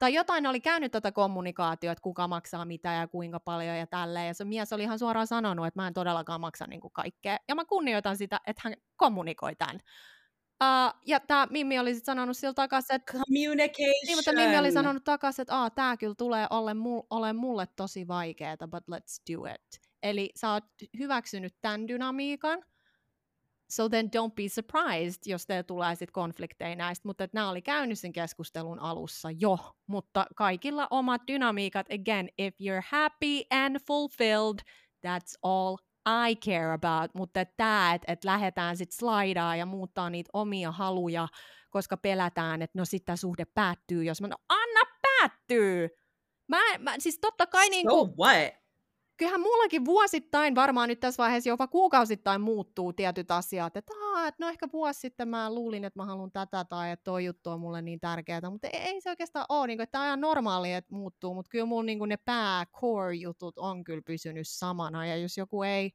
tai jotain oli käynyt tätä kommunikaatiota, että kuka maksaa mitä ja kuinka paljon ja tälleen. Ja se mies oli ihan suoraan sanonut, että mä en todellakaan maksa niin kuin kaikkea. Ja mä kunnioitan sitä, että hän kommunikoi tämän. Uh, ja tämä Mimmi oli sitten sanonut sillä takaisin, että Communication. niin, mutta Mimmi oli sanonut takaisin, että Aa, tämä kyllä tulee ole, mul, ole mulle tosi vaikeaa, but let's do it. Eli sä oot hyväksynyt tämän dynamiikan, so then don't be surprised, jos teillä tulee sitten konflikteja näistä, mutta että nämä oli käynyt sen keskustelun alussa jo, mutta kaikilla omat dynamiikat, again, if you're happy and fulfilled, that's all I care about, mutta tämä, että et lähdetään sitten slaidaa ja muuttaa niitä omia haluja, koska pelätään, että no sitten suhde päättyy, jos mä, no anna päättyy! Mä, mä siis totta kai so niin kuin, what? Kyllähän mullakin vuosittain, varmaan nyt tässä vaiheessa jopa kuukausittain muuttuu tietyt asiat, että, että no ehkä vuosi sitten mä luulin, että mä haluan tätä tai että toi juttu on mulle niin tärkeää, mutta ei, ei se oikeastaan ole, niin kuin, että tämä on ihan normaalia, että muuttuu, mutta kyllä mulla niin ne pää core jutut on kyllä pysynyt samana ja jos joku ei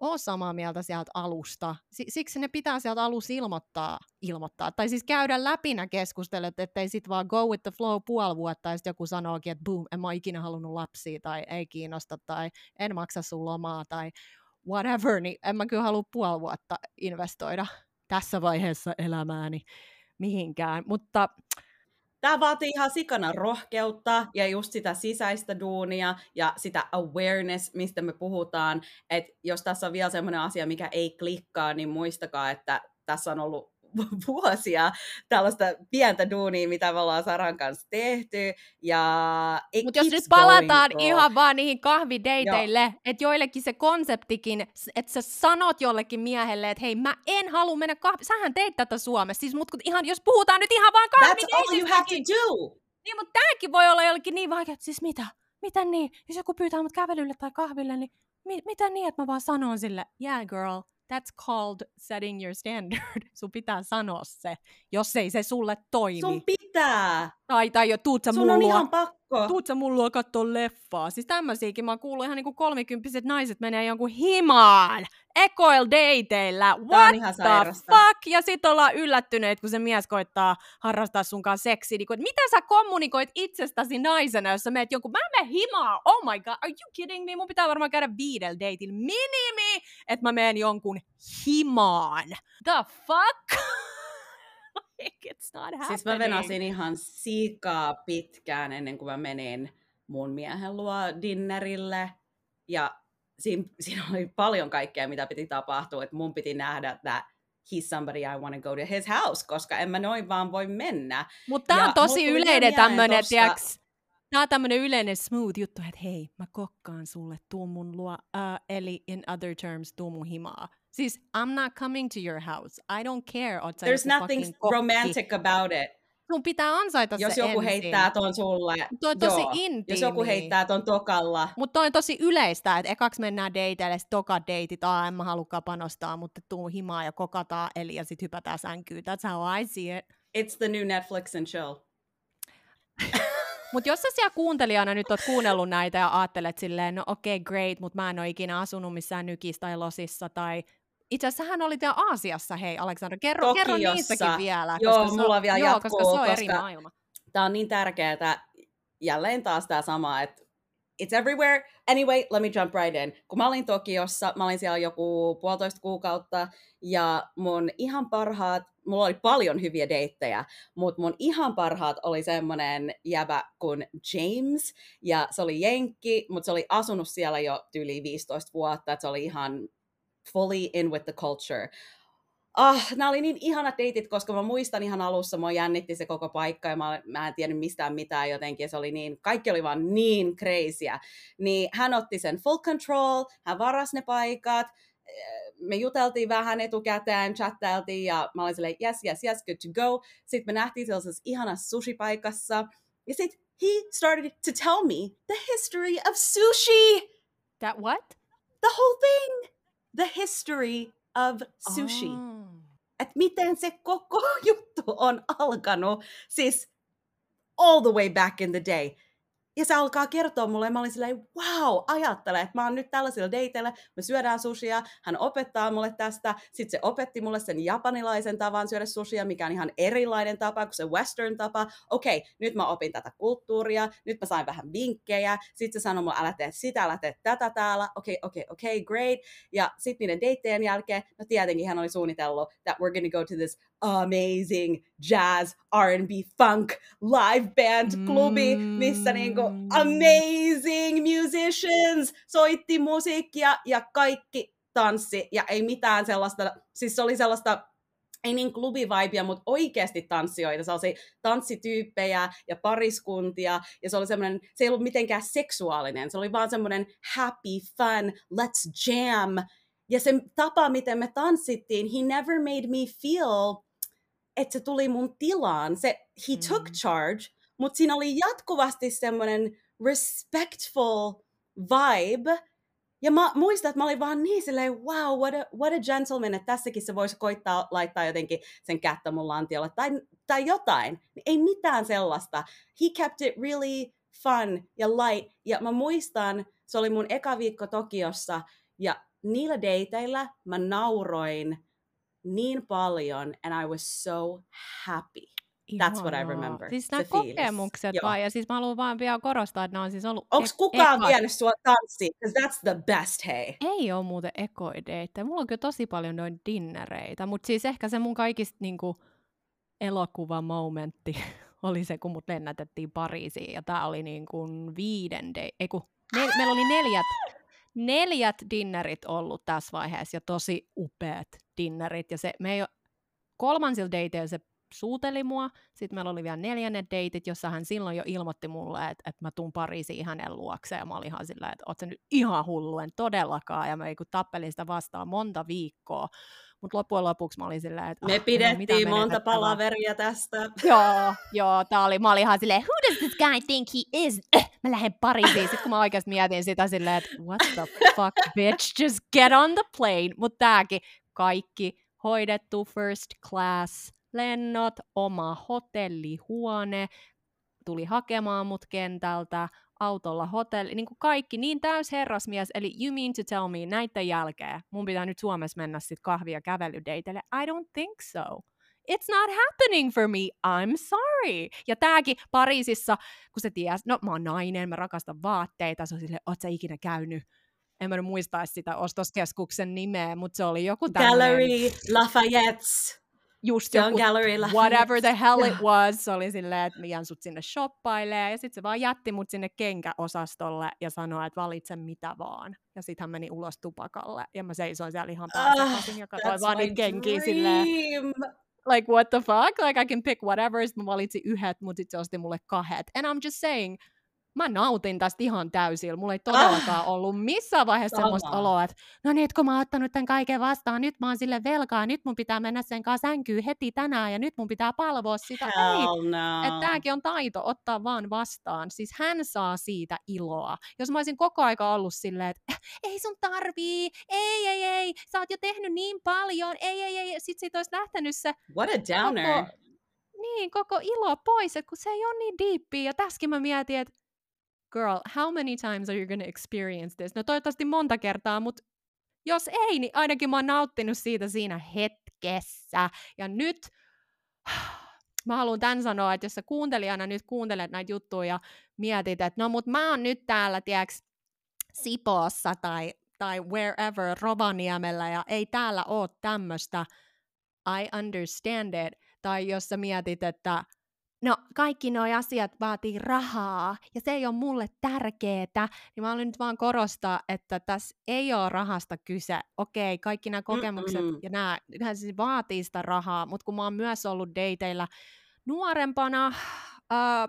ole samaa mieltä sieltä alusta. Si- siksi ne pitää sieltä alussa ilmoittaa, ilmoittaa. Tai siis käydä läpi nämä keskustelut, ettei sit vaan go with the flow puoli vuotta ja sitten joku sanookin, että boom, en mä ikinä halunnut lapsia tai ei kiinnosta tai en maksa sun lomaa tai whatever, niin en mä kyllä halua puoli vuotta investoida tässä vaiheessa elämääni mihinkään. Mutta Tämä vaatii ihan sikana rohkeutta ja just sitä sisäistä duunia ja sitä awareness, mistä me puhutaan. Että jos tässä on vielä semmoinen asia, mikä ei klikkaa, niin muistakaa, että tässä on ollut vuosia tällaista pientä duunia, mitä me ollaan Saran kanssa tehty. Ja Mutta jos nyt palataan bro. ihan vaan niihin kahvideiteille, että joillekin se konseptikin, että sä sanot jollekin miehelle, että hei mä en halua mennä kahvi... Sähän teit tätä Suomessa, siis mut kun ihan, jos puhutaan nyt ihan vaan That's all you have to do. niin mutta tääkin voi olla jollekin niin vaikea, että siis mitä? Mitä niin? Jos joku pyytää mut kävelylle tai kahville, niin mi- mitä niin, että mä vaan sanon sille, yeah girl, that's called setting your standard. Sun pitää sanoa se, jos ei se sulle toimi. Sun pitää. Tai, tai jo tuut sä Sun on ihan pakko. pakko. Tuut sä mun luo kattoo leffaa. Siis tämmöisiäkin mä oon kuullut ihan niinku kolmikymppiset naiset menee jonkun himaan. Ekoil dateilla. What the sairasta. fuck? Ja sit ollaan yllättyneet, kun se mies koittaa harrastaa sun kanssa seksiä. Niin kuin, että mitä sä kommunikoit itsestäsi naisena, jos sä meet jonkun, mä menen himaan. Oh my god, are you kidding me? Mun pitää varmaan käydä viidellä dateilla. Minimi, että mä menen jonkun himaan. The fuck? like, it's not happening. Siis mä venasin ihan sikaa pitkään ennen kuin mä menin mun miehen luo dinnerille. Ja siinä, siinä oli paljon kaikkea, mitä piti tapahtua. Että mun piti nähdä, että he's somebody I want to go to his house, koska en mä noin vaan voi mennä. Mutta Ja on tosi yleinen tämmönen, tosta- tiiäks, tää on tämmönen yleinen smooth juttu, että hei, mä kokkaan sulle, tuu mun luo, uh, eli in other terms, tuu mun himaa. Siis, I'm not coming to your house. I don't care, oot There's nothing romantic about it. Sun pitää ansaita Jos se joku ensin. heittää ton sulle, Toi on tosi joo. intiimi. jos joku heittää ton tokalla, Mutta toi on tosi yleistä, että ekaksi mennään dateille, sit toka deitit, aa, en mä halukkaan panostaa, mutta tuu himaa ja kokataan, eli ja sit hypätään sänkyyn. That's how I see it. it's the new Netflix and chill. Mutta jos sä siellä kuuntelijana nyt oot kuunnellut näitä ja ajattelet silleen, no okei, okay, great, mutta mä en ole ikinä asunut missään nykis tai losissa tai itse asiassa hän oli vielä Aasiassa, hei Aleksandra, kerro, kerro niistäkin vielä. Joo, koska se mulla on, vielä joo, jatkuu, koska se on eri koska- maailma. Tämä on niin tärkeää, jälleen taas tämä sama, että it's everywhere. Anyway, let me jump right in. Kun mä olin Tokiossa, mä olin siellä joku puolitoista kuukautta, ja mun ihan parhaat, mulla oli paljon hyviä deittejä, mutta mun ihan parhaat oli semmonen jäbä kuin James, ja se oli jenkki, mutta se oli asunut siellä jo yli 15 vuotta, että se oli ihan fully in with the culture. Ah, nämä oli niin ihanat deitit, koska mä muistan ihan alussa, mua jännitti se koko paikka ja mä, mä en tiennyt mistään mitään jotenkin, se oli niin, kaikki oli vaan niin crazyä. Niin hän otti sen full control, hän varasi ne paikat, me juteltiin vähän etukäteen, chattailtiin ja mä olin silleen, yes, yes, yes, good to go. Sitten me nähtiin sellaisessa ihanassa sushi-paikassa ja sitten he started to tell me the history of sushi. That what? The whole thing. The history of sushi. Oh. Että miten se koko juttu on alkanut, siis all the way back in the day. Ja se alkaa kertoa mulle, ja mä olin silleen, wow, ajattele, että mä oon nyt tällaisilla dateilla, me syödään sushia, hän opettaa mulle tästä, sitten se opetti mulle sen japanilaisen tavan syödä sushia, mikä on ihan erilainen tapa kuin se western tapa. Okei, nyt mä opin tätä kulttuuria, nyt mä sain vähän vinkkejä, sitten se sanoi mulle, älä tee sitä, älä tee tätä täällä, okei, okei, okei, great. Ja sitten niiden datejen jälkeen, no tietenkin hän oli suunnitellut, that we're gonna go to this amazing jazz, R&B, funk, live band klubi, missä niinku Mm. amazing musicians soitti musiikkia ja kaikki tanssi. Ja ei mitään sellaista, siis se oli sellaista ei niin klubivaipia, mutta oikeasti tanssijoita, sellaisia tanssityyppejä ja pariskuntia, ja se oli semmoinen, se ei ollut mitenkään seksuaalinen, se oli vaan semmoinen happy, fun, let's jam, ja se tapa, miten me tanssittiin, he never made me feel, että se tuli mun tilaan, se, he took Mm. charge, mutta siinä oli jatkuvasti semmoinen respectful vibe, ja mä muistan, että mä olin vaan niin silleen, wow, what a, what a gentleman, että tässäkin se voisi koittaa laittaa jotenkin sen kättä mun lantiolle tai, tai jotain. Ei mitään sellaista. He kept it really fun ja light. Ja mä muistan, se oli mun eka viikko Tokiossa, ja niillä dateilla mä nauroin niin paljon, and I was so happy. That's what I Ihanaa. remember, Siis nämä fiilis. kokemukset Joo. vaan, ja siis mä haluan vaan vielä korostaa, että nämä on siis ollut Onko ek- kukaan eka- vienyt sua tanssiin? Because that's the best, hei. Ei ole muuten ekoideita. Mulla on kyllä tosi paljon noin dinnereitä, mutta siis ehkä se mun kaikista niinku, elokuvamomentti oli se, kun mut lennätettiin Pariisiin, ja tää oli niinku viiden day, ei kun, nel, meillä oli neljät, neljät dinnerit ollut tässä vaiheessa, ja tosi upeat dinnerit, ja se, me ei kolmansilla dateilla se suuteli mua, sitten meillä oli vielä neljännet deitit, jossa hän silloin jo ilmoitti mulle, että, että mä tuun Pariisiin hänen luokseen, ja mä olin ihan sillä, että oot sä nyt ihan hullu, en todellakaan, ja mä kun tappelin sitä vastaan monta viikkoa, mutta loppujen lopuksi mä olin silleen, että Me ah, mitä pidettiin monta menetettävää. palaveria tästä. Joo, joo, tää oli, mä olin ihan silleen, who does this guy think he is? Äh, mä lähden Pariisiin. Sitten kun mä oikeasti mietin sitä silleen, että what the fuck, bitch, just get on the plane. Mutta tääkin, kaikki hoidettu first class, lennot, oma hotellihuone, tuli hakemaan mut kentältä, autolla hotelli, niin kuin kaikki, niin täys herrasmies, eli you mean to tell me, näiden jälkeen mun pitää nyt Suomessa mennä sitten kahvia kävelydeiteille, I don't think so. It's not happening for me, I'm sorry. Ja tääkin Pariisissa, kun se ties, no mä oon nainen, mä rakastan vaatteita, se on silleen, oot sä ikinä käynyt en mä muista sitä ostoskeskuksen nimeä, mutta se oli joku tämmöinen... Gallery Lafayette's. Just joku, gallery whatever the hell it was, se oli silleen, että mä sut sinne shoppailee, ja sitten se vaan jätti mut sinne kenkäosastolle ja sanoi, että valitse mitä vaan. Ja sitten hän meni ulos tupakalle, ja mä seisoin siellä ihan pääsekasin, uh, ja katsoin vaan niitä kenkiä silleen, like what the fuck, like I can pick whatever, sitten mä valitsin yhdet, mutta sitten se osti mulle kahdet. And I'm just saying, mä nautin tästä ihan täysillä. Mulla ei todellakaan ah, ollut missään vaiheessa semmoista oloa, että no niin, kun mä oon ottanut tämän kaiken vastaan, nyt mä oon sille velkaa, nyt mun pitää mennä sen kanssa sänkyyn heti tänään ja nyt mun pitää palvoa sitä. Hell ei, no. että tääkin on taito ottaa vaan vastaan. Siis hän saa siitä iloa. Jos mä olisin koko aika ollut silleen, että ei sun tarvii, ei, ei, ei, sä oot jo tehnyt niin paljon, ei, ei, ei, sit siitä olisi lähtenyt se What a downer. Koko, niin, koko ilo pois, että kun se ei ole niin diippiä. Ja tässäkin mä mietin, että girl, how many times are you gonna experience this? No toivottavasti monta kertaa, mutta jos ei, niin ainakin mä oon nauttinut siitä siinä hetkessä. Ja nyt mä haluan tämän sanoa, että jos sä kuuntelijana nyt kuuntelet näitä juttuja ja mietit, että no mut mä oon nyt täällä, tiedäks, Sipoossa tai, tai wherever, Rovaniemellä ja ei täällä ole tämmöistä, I understand it. Tai jos sä mietit, että no kaikki nuo asiat vaatii rahaa ja se ei ole mulle tärkeetä, niin mä haluan nyt vaan korostaa, että tässä ei ole rahasta kyse. Okei, kaikki nämä kokemukset Mm-mm. ja nämä, nämä siis vaatii sitä rahaa, mutta kun mä oon myös ollut dateilla nuorempana, äh,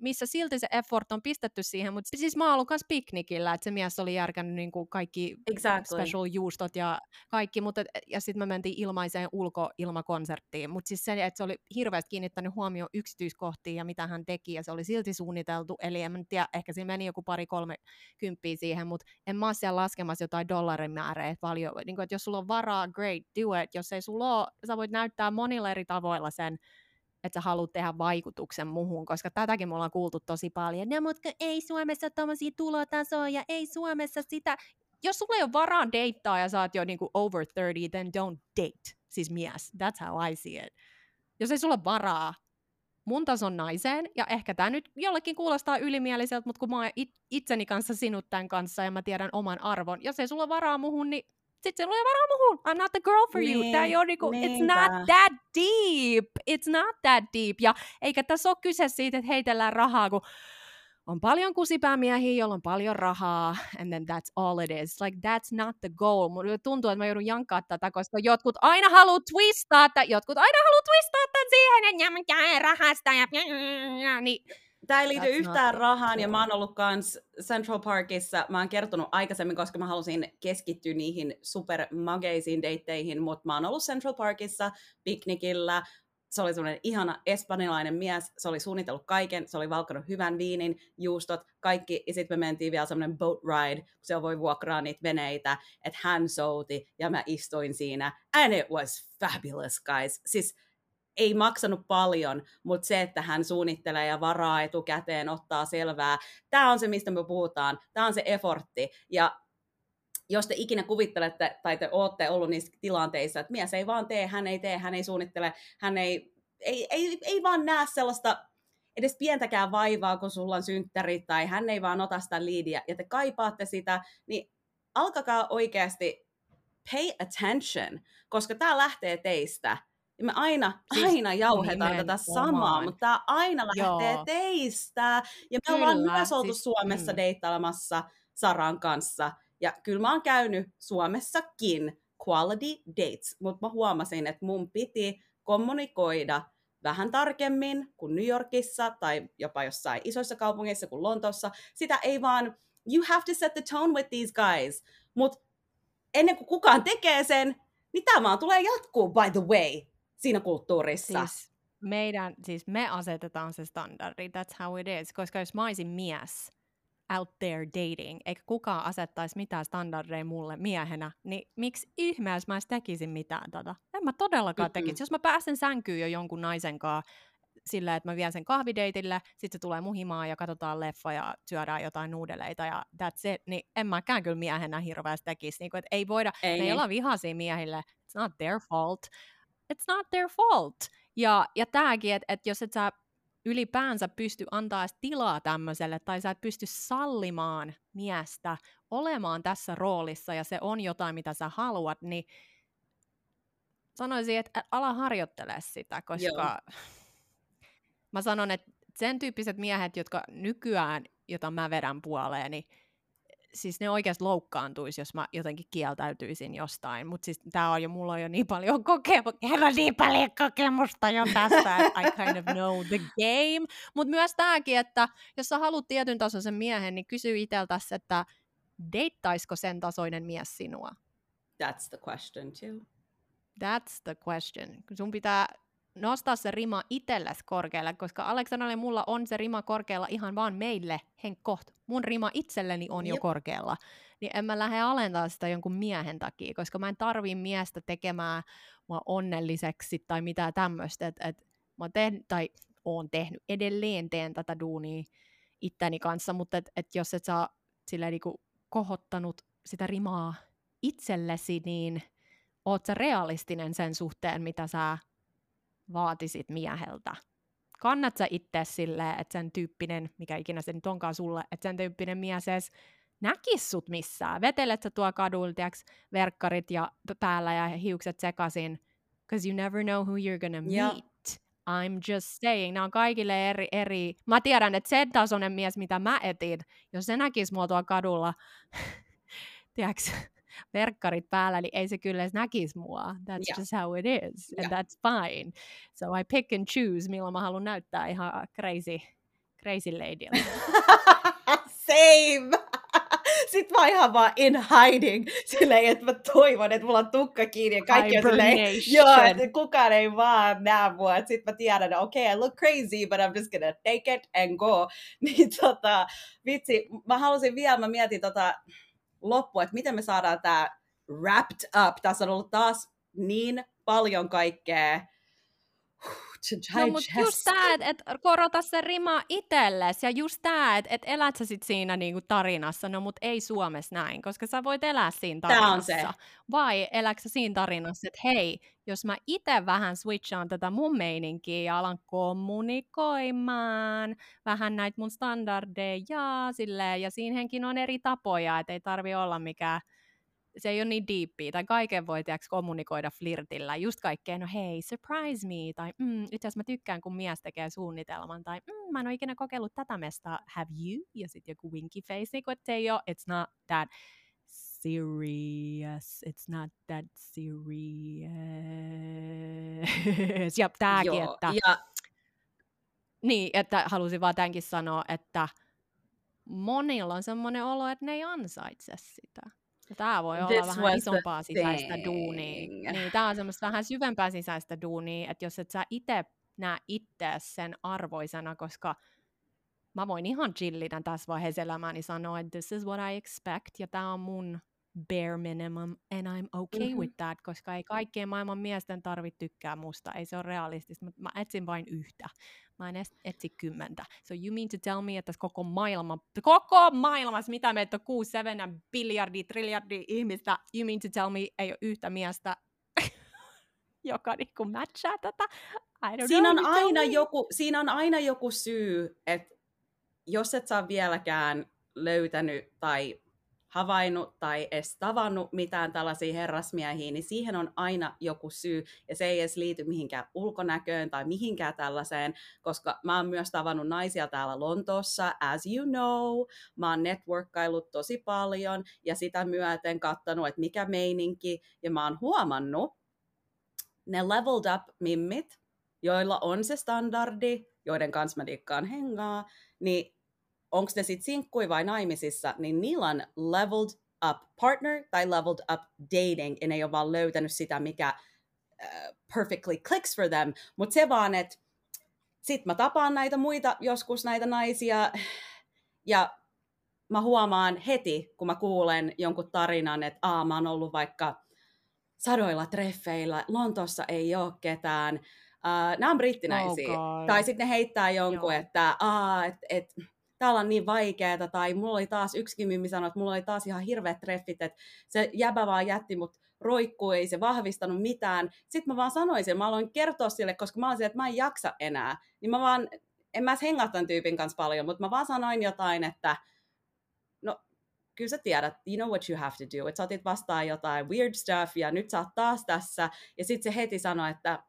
missä silti se effort on pistetty siihen, mutta siis mä oon ollut piknikillä, että se mies oli järkännyt niin kuin kaikki exactly. special juustot ja kaikki, mutta ja sitten me mentiin ilmaiseen ulkoilmakonserttiin, mutta siis se, että se oli hirveästi kiinnittänyt huomioon yksityiskohtiin ja mitä hän teki, ja se oli silti suunniteltu, eli en tiedä, ehkä siinä meni joku pari kolme kymppiä siihen, mutta en mä ole siellä laskemassa jotain dollarimäärää, että paljon, niin kuin, että jos sulla on varaa, great, do it, jos ei sulla ole, sä voit näyttää monilla eri tavoilla sen, että sä haluat tehdä vaikutuksen muhun, koska tätäkin me ollaan kuultu tosi paljon. No, mutta ei Suomessa tämmöisiä tulotasoja, ei Suomessa sitä. Jos sulla ei ole varaa deittaa ja sä oot jo niinku over 30, then don't date. Siis mies. That's how I see it. Jos ei sulla varaa mun tason naiseen, ja ehkä tämä nyt jollekin kuulostaa ylimieliseltä, mutta kun mä oon it- itseni kanssa sinut tämän kanssa ja mä tiedän oman arvon, jos ei sulla varaa muhun, niin sitten varaa muhun. I'm not the girl for you. Niin, Tämä ei ole niinku, it's not that deep. It's not that deep. Ja eikä tässä ole kyse siitä, että heitellään rahaa, kun on paljon kusipäämiehiä, joilla on paljon rahaa, and then that's all it is. Like, that's not the goal. Mulla tuntuu, että mä joudun jankkaa tätä, koska jotkut aina haluaa twistaa, jotkut aina haluaa twistaa tämän siihen, että mä rahasta, ja niin Tämä ei liity That's yhtään rahaan, ja mä oon ollut kans Central Parkissa, mä oon kertonut aikaisemmin, koska mä halusin keskittyä niihin supermageisiin deitteihin, mutta mä oon ollut Central Parkissa piknikillä, se oli semmoinen ihana espanjalainen mies, se oli suunnitellut kaiken, se oli valkannut hyvän viinin, juustot, kaikki, ja sitten me mentiin vielä semmoinen boat ride, kun se voi vuokraa niitä veneitä, että hän souti, ja mä istuin siinä, and it was fabulous, guys. Siis ei maksanut paljon, mutta se, että hän suunnittelee ja varaa etukäteen, ottaa selvää, tämä on se, mistä me puhutaan, tämä on se effortti, ja jos te ikinä kuvittelette tai te olette ollut niissä tilanteissa, että mies ei vaan tee, hän ei tee, hän ei suunnittele, hän ei, ei, ei, ei vaan näe sellaista edes pientäkään vaivaa, kun sulla on synttäri, tai hän ei vaan ota sitä liidiä, ja te kaipaatte sitä, niin alkakaa oikeasti pay attention, koska tämä lähtee teistä. Me aina, siis aina jauhetaan tätä samaa, mutta tämä aina lähtee Joo. teistä. Ja me kyllä, ollaan myös oltu siis, Suomessa mm. deittailemassa Saran kanssa. Ja kyllä mä oon käynyt Suomessakin quality dates, mutta mä huomasin, että mun piti kommunikoida vähän tarkemmin kuin New Yorkissa tai jopa jossain isoissa kaupungeissa kuin Lontoossa. Sitä ei vaan, you have to set the tone with these guys. Mutta ennen kuin kukaan tekee sen, niin tämä vaan tulee jatkuu, by the way siinä kulttuurissa. Siis meidän, siis me asetetaan se standardi, that's how it is, koska jos mä olisin mies out there dating, eikä kukaan asettaisi mitään standardeja mulle miehenä, niin miksi ihmeessä mä edes tekisin mitään tota? En mä todellakaan tekisi. Jos mä pääsen sänkyyn jo jonkun naisen kanssa, sillä, että mä vien sen kahvideitille, sitten se tulee muhimaan ja katsotaan leffa ja syödään jotain nuudeleita ja that's it, niin en mäkään kyllä miehenä hirveästi tekisi. Niin kuin, että ei voida, ei, me ei olla vihaisia miehille, it's not their fault, it's not their fault. Ja, ja tämäkin, että, että jos et sä ylipäänsä pysty antaa tilaa tämmöiselle, tai sä et pysty sallimaan miestä olemaan tässä roolissa, ja se on jotain, mitä sä haluat, niin sanoisin, että ala harjoittele sitä, koska Joo. mä sanon, että sen tyyppiset miehet, jotka nykyään, jota mä vedän puoleen, niin siis ne oikeasti loukkaantuisi, jos mä jotenkin kieltäytyisin jostain. Mutta siis tää on jo, mulla on jo niin paljon kokemusta, niin paljon kokemusta jo tässä, että I kind of know the game. Mutta myös tääkin, että jos sä haluat tietyn tasoisen miehen, niin kysy iteltäsi, että deittaisiko sen tasoinen mies sinua? That's the question too. That's the question. Sun pitää nostaa se rima itsellesi korkealle, koska Aleksanalle ja mulla on se rima korkealla ihan vaan meille, henkkoht. Mun rima itselleni on Jep. jo korkealla. Niin en mä lähde alentaa sitä jonkun miehen takia, koska mä en tarvii miestä tekemään mua onnelliseksi tai mitään tämmöistä. Et, et mä teen, tai oon tehnyt, edelleen teen tätä duunia itteni kanssa, mutta et, et jos et saa silleen niinku kohottanut sitä rimaa itsellesi, niin oot sä realistinen sen suhteen, mitä sä vaatisit mieheltä? Kannat sä itse silleen, että sen tyyppinen, mikä ikinä se nyt onkaan sulle, että sen tyyppinen mies edes näkis sut missään? Vetelet sä tuo kadulla, tiiäks, verkkarit ja päällä ja hiukset sekasin, because you never know who you're gonna meet. Yeah. I'm just saying, nämä on kaikille eri, eri. Mä tiedän, että sen tasoinen mies, mitä mä etin, jos se näkisi mua tuolla kadulla, tiedätkö, verkkarit päällä, niin ei se kyllä edes näkisi mua. That's yeah. just how it is, and yeah. that's fine. So I pick and choose, milloin mä haluan näyttää ihan crazy, crazy lady. Same! Sitten mä ihan vaan in hiding, silleen, että mä toivon, että mulla on tukka kiinni ja kaikki on silleen, joo, että kukaan ei vaan näe mua. Sitten mä tiedän, että okei, okay, I look crazy, but I'm just gonna take it and go. Niin tota, vitsi, mä halusin vielä, mä mietin tota, loppu, että miten me saadaan tämä wrapped up. Tässä on ollut taas niin paljon kaikkea No, mutta just tämä, että et korota se rima itsellesi ja just tämä, että et elät sä sit siinä niinku tarinassa, no mutta ei Suomessa näin, koska sä voit elää siinä tarinassa. on se. Vai eläksä sä siinä tarinassa, että hei, jos mä itse vähän switchaan tätä mun meininkiä ja alan kommunikoimaan vähän näitä mun standardeja ja silleen, ja siinäkin on eri tapoja, että ei tarvi olla mikään se ei ole niin diippiä, tai kaiken voi tiiäks, kommunikoida flirtillä, just kaikkeen, no hei, surprise me, tai mm, itse asiassa mä tykkään, kun mies tekee suunnitelman, tai mm, mä en ole ikinä kokeillut tätä mestaa, have you? Ja sitten joku winky face, niin että se ei ole, it's not that serious, it's not that serious. ja tääkin, Joo, että... Ja... Niin, että halusin vaan tämänkin sanoa, että monilla on semmoinen olo, että ne ei ansaitse sitä. Tämä voi olla This vähän isompaa sisäistä thing. duunia. Niin, tämä on semmoista vähän syvempää sisäistä duunia, että jos et sä itse näe itse sen arvoisena, koska mä voin ihan chillitä tässä vaiheessa elämääni sanoa, että this is what I expect, ja tämä on mun bare minimum, and I'm okay mm-hmm. with that, koska ei kaikkien maailman miesten tarvitse tykkää musta, ei se ole realistista, mutta mä etsin vain yhtä. Mä en etsi kymmentä. So you mean to tell me, että koko maailma, koko maailmassa, mitä meitä on kuusi, seven, biljardi, triljardi ihmistä, you mean to tell me, ei ole yhtä miestä, joka niinku matchaa tätä? I don't siinä, know, on aina joku, siinä on aina joku syy, että jos et sä vieläkään löytänyt tai havainnut tai edes tavannut mitään tällaisia herrasmiehiä, niin siihen on aina joku syy, ja se ei edes liity mihinkään ulkonäköön tai mihinkään tällaiseen, koska mä oon myös tavannut naisia täällä Lontoossa, as you know, mä oon networkkailut tosi paljon, ja sitä myöten kattanut, että mikä meininki, ja mä oon huomannut, ne leveled up mimmit, joilla on se standardi, joiden kanssa mä dikkaan hengaa, niin onko ne sitten sinkkui vai naimisissa, niin niillä on leveled up partner tai leveled up dating, ja ne ei ole vaan löytänyt sitä, mikä uh, perfectly clicks for them, mutta se vaan, että sit mä tapaan näitä muita joskus näitä naisia, ja mä huomaan heti, kun mä kuulen jonkun tarinan, että aa, mä oon ollut vaikka sadoilla treffeillä, Lontossa ei ole ketään, Uh, nämä on brittinäisiä. Oh tai sitten ne heittää jonkun, Joo. että et, et, täällä on niin vaikeaa, tai mulla oli taas yksikin mimmi sanoi, että mulla oli taas ihan hirveät treffit, että se jäbä vaan jätti mut roikkuu, ei se vahvistanut mitään. Sitten mä vaan sanoin sen, mä aloin kertoa sille, koska mä olisin, että mä en jaksa enää. Niin mä vaan, en mä hengaa tämän tyypin kanssa paljon, mutta mä vaan sanoin jotain, että no kyllä sä tiedät, you know what you have to do. Että sä otit vastaan jotain weird stuff ja nyt sä oot taas tässä. Ja sitten se heti sanoi, että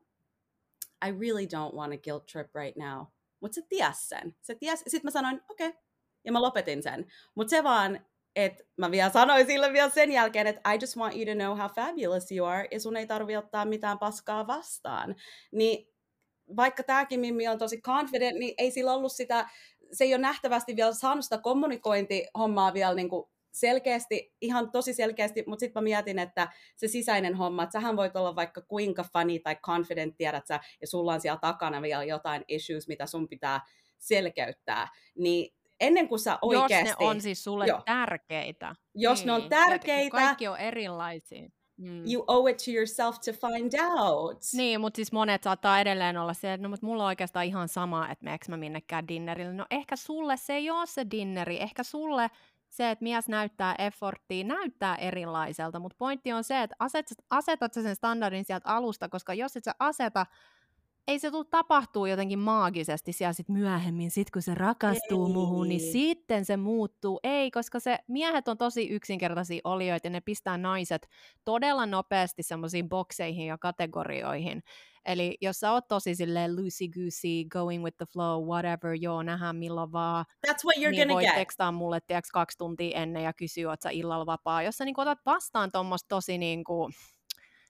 I really don't want a guilt trip right now. Mutta se ties sen. Se ties. Sitten mä sanoin, okei. Okay. Ja mä lopetin sen. Mutta se vaan, että mä vielä sanoin sille vielä sen jälkeen, että I just want you to know how fabulous you are, ja sun ei tarvi ottaa mitään paskaa vastaan. Niin vaikka tämäkin Mimmi on tosi confident, niin ei sillä ollut sitä, se ei ole nähtävästi vielä saanut sitä kommunikointihommaa vielä niin kuin selkeästi, ihan tosi selkeästi, mutta sitten mä mietin, että se sisäinen homma, että sähän voit olla vaikka kuinka funny tai confident, tiedät sä, ja sulla on siellä takana vielä jotain issues, mitä sun pitää selkeyttää, niin ennen kuin sä oikeasti... Jos ne on siis sulle Joo. tärkeitä. Jos niin. ne on tärkeitä... Kaikki on erilaisia. Mm. You owe it to yourself to find out. Niin, mutta siis monet saattaa edelleen olla se, että no, mutta mulla on oikeastaan ihan sama, että meneekö mä minnekään dinnerille. No ehkä sulle se ei ole se dinneri, ehkä sulle se, että mies näyttää efforttia, näyttää erilaiselta, mutta pointti on se, että asetat, asetat sen standardin sieltä alusta, koska jos et sä aseta ei se tule tapahtuu jotenkin maagisesti siellä sit myöhemmin, sit kun se rakastuu ei. muhun, niin sitten se muuttuu. Ei, koska se miehet on tosi yksinkertaisia olioita ja ne pistää naiset todella nopeasti semmoisiin bokseihin ja kategorioihin. Eli jos sä oot tosi silleen loosey-goosey, going with the flow, whatever, joo, nähdään milloin vaan. That's what you're niin voit get. tekstaa mulle, tiedätkö, kaksi tuntia ennen ja kysyä, että sä illalla vapaa. Jos sä niin otat vastaan tuommoista tosi niin kuin,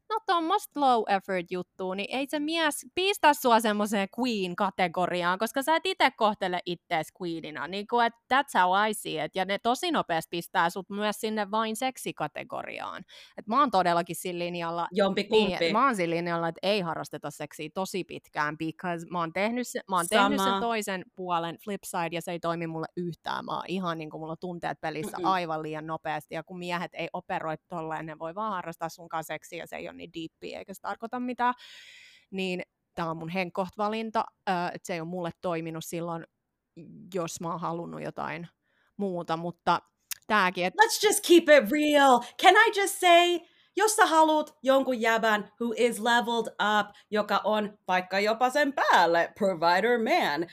no tuommoista low effort juttua, niin ei se mies pistä sua semmoiseen queen-kategoriaan, koska sä et itse kohtele ittees queenina, niin kuin, että that's how I see it, ja ne tosi nopeasti pistää sut myös sinne vain seksikategoriaan. Et mä oon todellakin sillä linjalla, Jompi kumpi. Niin, mä oon sillä linjalla, että ei harrasteta seksiä tosi pitkään, because mä oon tehnyt, se, mä oon tehnyt sen toisen puolen flipside, ja se ei toimi mulle yhtään, mä oon ihan niin kuin mulla tunteet pelissä Mm-mm. aivan liian nopeasti, ja kun miehet ei operoi tolleen, ne voi vaan harrastaa sun kanssa seksiä, ja se ei ole niin diippiä eikä se tarkoita mitään, niin tämä on mun henkkoht-valinta, että se ei ole mulle toiminut silloin, jos mä oon halunnut jotain muuta, mutta tääkin, että... Let's just keep it real. Can I just say, jos sä haluat jonkun jäbän who is leveled up, joka on vaikka jopa sen päälle provider man,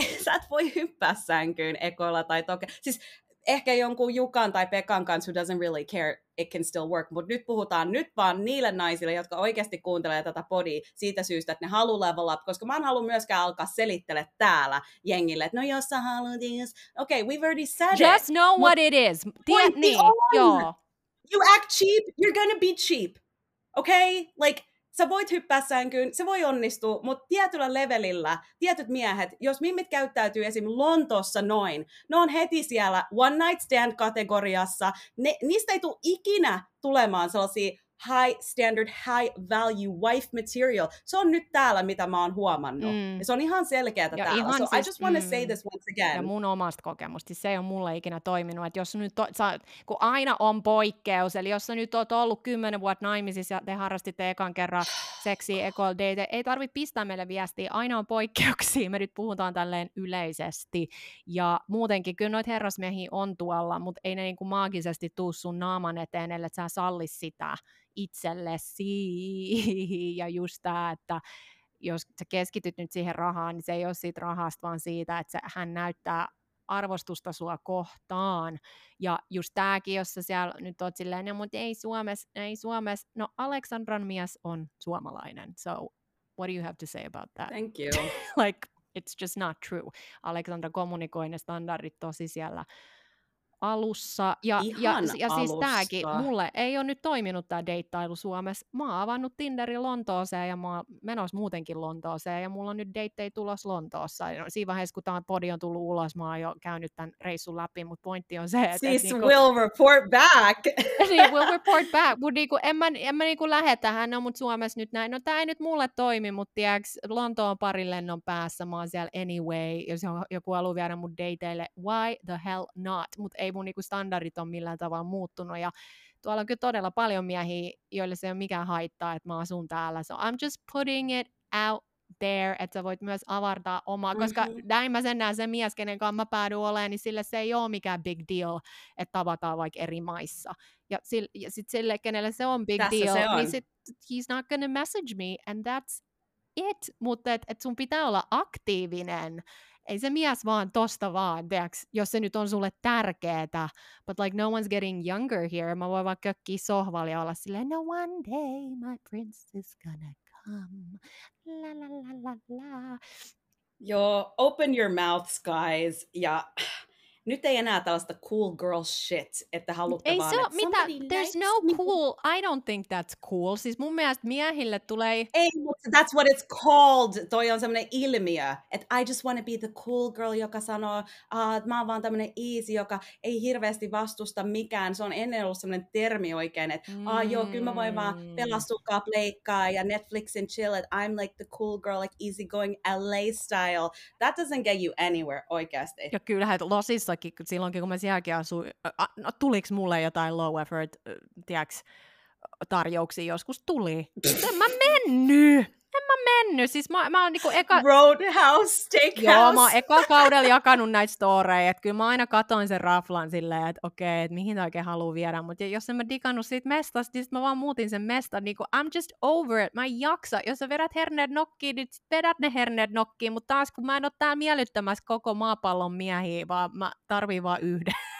sä et voi hyppää sänkyyn ekoilla tai toke. Siis ehkä jonkun Jukan tai Pekan kanssa, who doesn't really care, it can still work. Mutta nyt puhutaan nyt vaan niille naisille, jotka oikeasti kuuntelee tätä podia siitä syystä, että ne haluaa level up, koska mä en halua myöskään alkaa selittele täällä jengille, että no jos sä haluat, okei, okay, we've already said Just it. Just know what it is. Tiedät niin, joo. You act cheap, you're gonna be cheap. Okay? Like, sä voit hyppää sänkyyn, se voi onnistua, mutta tietyllä levelillä, tietyt miehet, jos mimmit käyttäytyy esim. Lontossa noin, ne on heti siellä one night stand kategoriassa, ne, niistä ei tule ikinä tulemaan sellaisia high standard, high value wife material. Se on nyt täällä, mitä mä oon huomannut. Mm. Ja se on ihan selkeää täällä. Ihan so siis, I just want to mm, say this once again. Ja mun omasta kokemusta, siis se ei ole mulle ikinä toiminut. Että jos nyt, to, sä, kun aina on poikkeus, eli jos sä nyt oot ollut kymmenen vuotta naimisissa ja te harrastitte ekan kerran seksiä ekol date, ei tarvitse pistää meille viestiä, aina on poikkeuksia, me nyt puhutaan tälleen yleisesti. Ja muutenkin, kyllä noita herrasmiehiä on tuolla, mutta ei ne niinku maagisesti tuu sun naaman eteen, ellei sä salli sitä itsellesi. Ja just tämä, että jos sä keskityt nyt siihen rahaan, niin se ei ole siitä rahasta, vaan siitä, että hän näyttää arvostusta sua kohtaan. Ja just tämäkin, jos sä siellä nyt oot silleen, no, mutta ei Suomessa, ei Suomessa. No Aleksandran mies on suomalainen, so what do you have to say about that? Thank you. like, it's just not true. Aleksandra kommunikoi ne standardit tosi siellä alussa. Ja, ja, ja siis tämäkin, mulle ei ole nyt toiminut tämä deittailu Suomessa. Mä oon avannut Tinderin Lontooseen ja mä oon menossa muutenkin Lontooseen ja mulla on nyt deittei tulos Lontoossa. No, siinä vaiheessa, kun tämä podi on tullut ulos, mä oon jo käynyt tämän reissun läpi, mutta pointti on se, että... Siis niinku, will report back! niin, will report back, mutta niinku, en mä, en mä niinku lähde tähän, no mut Suomessa nyt näin. No tää ei nyt mulle toimi, mutta tiiäks, Lontoon parin lennon päässä, mä oon siellä anyway, jos joku haluaa viedä mun dateille, why the hell not? Mutta ei mun niinku standardit on millään tavalla muuttunut ja tuolla on kyllä todella paljon miehiä, joille se ei ole mikään haittaa, että mä asun täällä. So I'm just putting it out there, että sä voit myös avartaa omaa, mm-hmm. koska näin mä sen näen, se mies, kenen kanssa mä päädyin olemaan, niin sille se ei ole mikään big deal, että tavataan vaikka eri maissa. Ja, sille, ja sit sille, kenelle se on big Tässä deal, niin on. niin sit he's not gonna message me, and that's it. Mutta et, et sun pitää olla aktiivinen. Ei se mies vaan tosta vaan, teoks, jos se nyt on sulle tärkeetä. But like no one's getting younger here. Mä voin vaikka kökkiä sohvalla ja olla silleen, no one day my prince is gonna come. La la la la la. Joo, open your mouths, guys. Ja nyt ei enää tällaista cool girl shit, että halutte ei vaan, se ole, mitä, there's no cool, I don't think that's cool. Siis mun mielestä miehille tulee... Ei, mutta that's what it's called. Toi on semmoinen ilmiö, että I just want to be the cool girl, joka sanoo, että mä oon vaan tämmöinen easy, joka ei hirveästi vastusta mikään. Se on ennen ollut semmoinen termi oikein, että mm. ah, joo, kyllä mä voin vaan mm. sukkaa, pleikkaa ja Netflixin chill, että I'm like the cool girl, like easy going LA style. That doesn't get you anywhere oikeasti. Ja kyllähän losissa jossakin, silloinkin kun mä sielläkin asuin, no, tuliko mulle jotain low effort, tiedäks, tarjouksia joskus tuli. Mä mennyt! En mä mennyt. Siis mä, mä oon niinku eka... Roadhouse Steakhouse. Joo, mä oon eka kaudella jakanut näitä storeja, että kyllä mä aina katoin sen raflan silleen, että okei, okay, että mihin oikein haluaa viedä. Mutta jos en mä digannut siitä mestasta, niin sit mä vaan muutin sen mestan. Niinku, I'm just over it. Mä en jaksa. Jos sä vedät herneet nokkiin, niin sit vedät ne herneet nokkiin. Mutta taas kun mä en oo täällä miellyttämässä koko maapallon miehiä, vaan mä tarviin vaan yhden.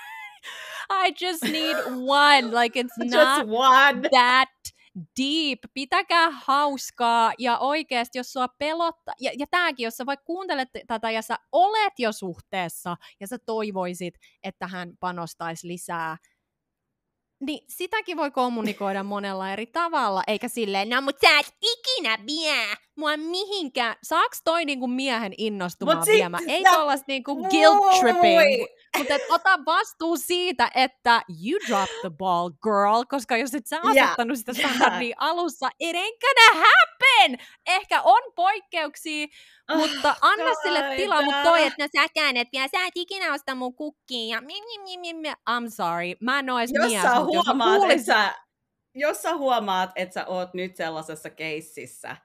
I just need one. Like it's not just one. that deep, pitäkää hauskaa ja oikeasti, jos sua pelottaa, ja, ja tämäkin, jos sä vaikka kuuntelet tätä ja sä olet jo suhteessa ja sä toivoisit, että hän panostaisi lisää, niin sitäkin voi kommunikoida monella eri tavalla, eikä silleen, no mut sä et ikinä vie mua mihinkään. Saaks toi niinku miehen innostumaan viemään? Ei tollasta niinku guilt tripping. Mutta ota vastuu siitä, että you dropped the ball, girl, koska jos et sä asettanut sitä standardia yeah. alussa, it ain't gonna happen! Ehkä on poikkeuksia, oh, mutta anna God. sille tilaa, mutta toi, että no säkään et vielä, sä et ikinä osta mun kukkiin, ja mi, mi, mi, mi, I'm sorry, mä en oo edes jos mies, sä huomaat, jos, että sä, jos sä huomaat, että sä oot nyt sellaisessa keississä,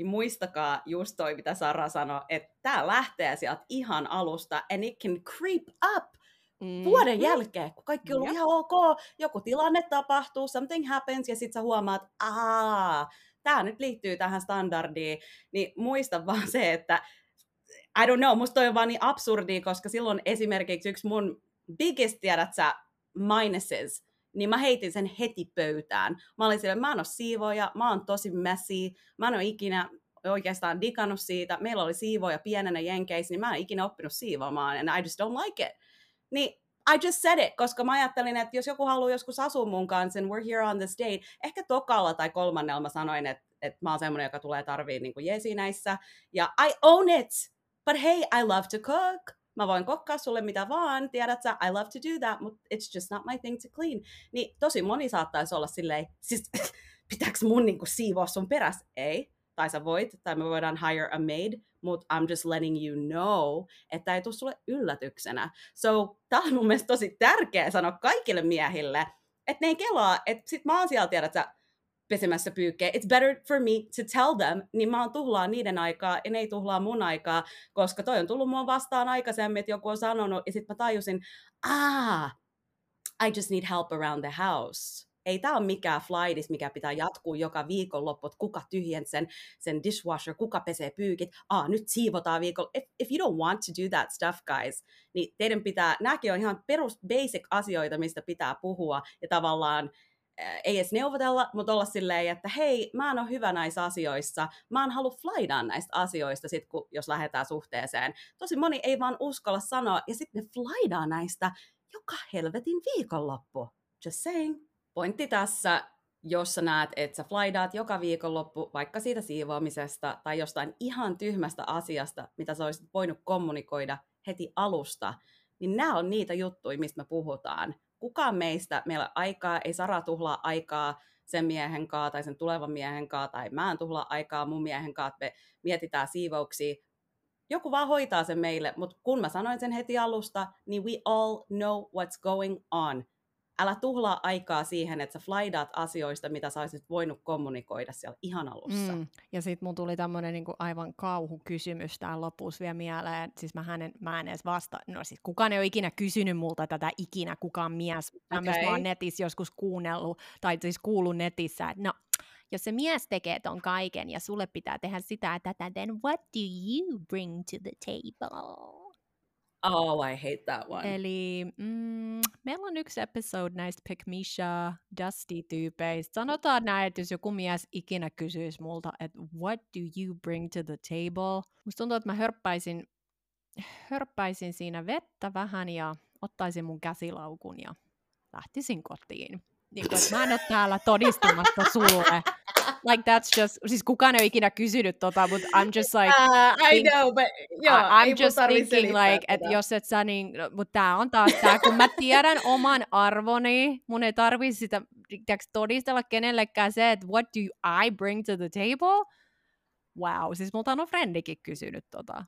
niin muistakaa just toi, mitä Sara sanoi, että tämä lähtee sieltä ihan alusta, and it can creep up mm. vuoden jälkeen, kun kaikki on ollut ihan ok, joku tilanne tapahtuu, something happens, ja sitten sä huomaat, aa, tämä nyt liittyy tähän standardiin, niin muista vaan se, että I don't know, musta toi on vaan niin absurdi, koska silloin esimerkiksi yksi mun biggest, tiedät sä, minuses, niin mä heitin sen heti pöytään. Mä olin silleen, mä en ole siivoja, mä oon tosi messy, mä en ole ikinä oikeastaan digannut siitä. Meillä oli siivoja pienenä jenkeissä, niin mä en ikinä oppinut siivoamaan, and I just don't like it. Niin I just said it, koska mä ajattelin, että jos joku haluaa joskus asua mun kanssa, and we're here on this date, ehkä tokalla tai kolmannella mä sanoin, että, että mä oon semmoinen, joka tulee tarviin niin jeesi näissä, ja I own it, but hey, I love to cook, mä voin kokkaa sulle mitä vaan, tiedät sä, I love to do that, but it's just not my thing to clean. Niin tosi moni saattaisi olla silleen, siis pitääkö mun niinku siivoa sun perässä? Ei. Tai sä voit, tai me voidaan hire a maid, mutta I'm just letting you know, että ei tule sulle yllätyksenä. So, tää on mun mielestä tosi tärkeä sanoa kaikille miehille, että ne ei kelaa, että sit mä oon siellä, tiedät sä, pesemässä pyykkejä. It's better for me to tell them, niin mä oon tuhlaa niiden aikaa ja ne ei tuhlaa mun aikaa, koska toi on tullut mua vastaan aikaisemmin, että joku on sanonut, ja sitten mä tajusin, ah, I just need help around the house. Ei tämä ole mikään flightis, mikä pitää jatkuu joka viikonloppu, että kuka tyhjent sen, sen dishwasher, kuka pesee pyykit, ah, nyt siivotaan viikolla. If, if you don't want to do that stuff, guys, niin teidän pitää, nämäkin on ihan perus basic asioita, mistä pitää puhua, ja tavallaan ei edes neuvotella, mutta olla silleen, että hei, mä en ole hyvä näissä asioissa, mä en halua flaidaa näistä asioista, sit, kun, jos lähdetään suhteeseen. Tosi moni ei vaan uskalla sanoa, ja sitten ne flaidaa näistä joka helvetin viikonloppu. Just saying. Pointti tässä, jos sä näet, että sä flaidaat joka viikonloppu vaikka siitä siivoamisesta tai jostain ihan tyhmästä asiasta, mitä sä olisit voinut kommunikoida heti alusta, niin nämä on niitä juttuja, mistä me puhutaan kukaan meistä, meillä aikaa, ei Sara tuhlaa aikaa sen miehen kanssa tai sen tulevan miehen kanssa, tai mä en tuhlaa aikaa mun miehen että me mietitään siivouksia. Joku vaan hoitaa sen meille, mutta kun mä sanoin sen heti alusta, niin we all know what's going on. Älä tuhlaa aikaa siihen, että sä flydaat asioista, mitä sä olisit voinut kommunikoida siellä ihan alussa. Mm. Ja sitten mun tuli tämmöinen niinku aivan kauhukysymys täällä lopussa vielä mieleen. Siis mä, hänen, mä en edes vasta, no siis kukaan ei ole ikinä kysynyt multa tätä ikinä, kukaan mies. Tämmöistä okay. mä oon netissä joskus kuunnellut, tai siis kuullut netissä, että no jos se mies tekee ton kaiken ja sulle pitää tehdä sitä ja tätä, then what do you bring to the table? Oh, I hate that one. Eli mm, meillä on yksi episode näistä Pick Misha, Dusty-tyypeistä. Sanotaan näin, että jos joku mies ikinä kysyisi multa, että what do you bring to the table? Musta tuntuu, että mä hörppäisin, hörppäisin siinä vettä vähän ja ottaisin mun käsilaukun ja lähtisin kotiin. Niin kuin, että mä en ole täällä todistamassa sulle, like that's just, siis kukaan ei ole ikinä kysynyt tota, but I'm just like, uh, I know, but joo, I'm just thinking like, että jos et sä niin, no, mutta tää on taas tää, kun mä tiedän oman arvoni, mun ei tarvii sitä tiiäks, todistella kenellekään se, että what do I bring to the table? Wow, siis multa on frendikin kysynyt tota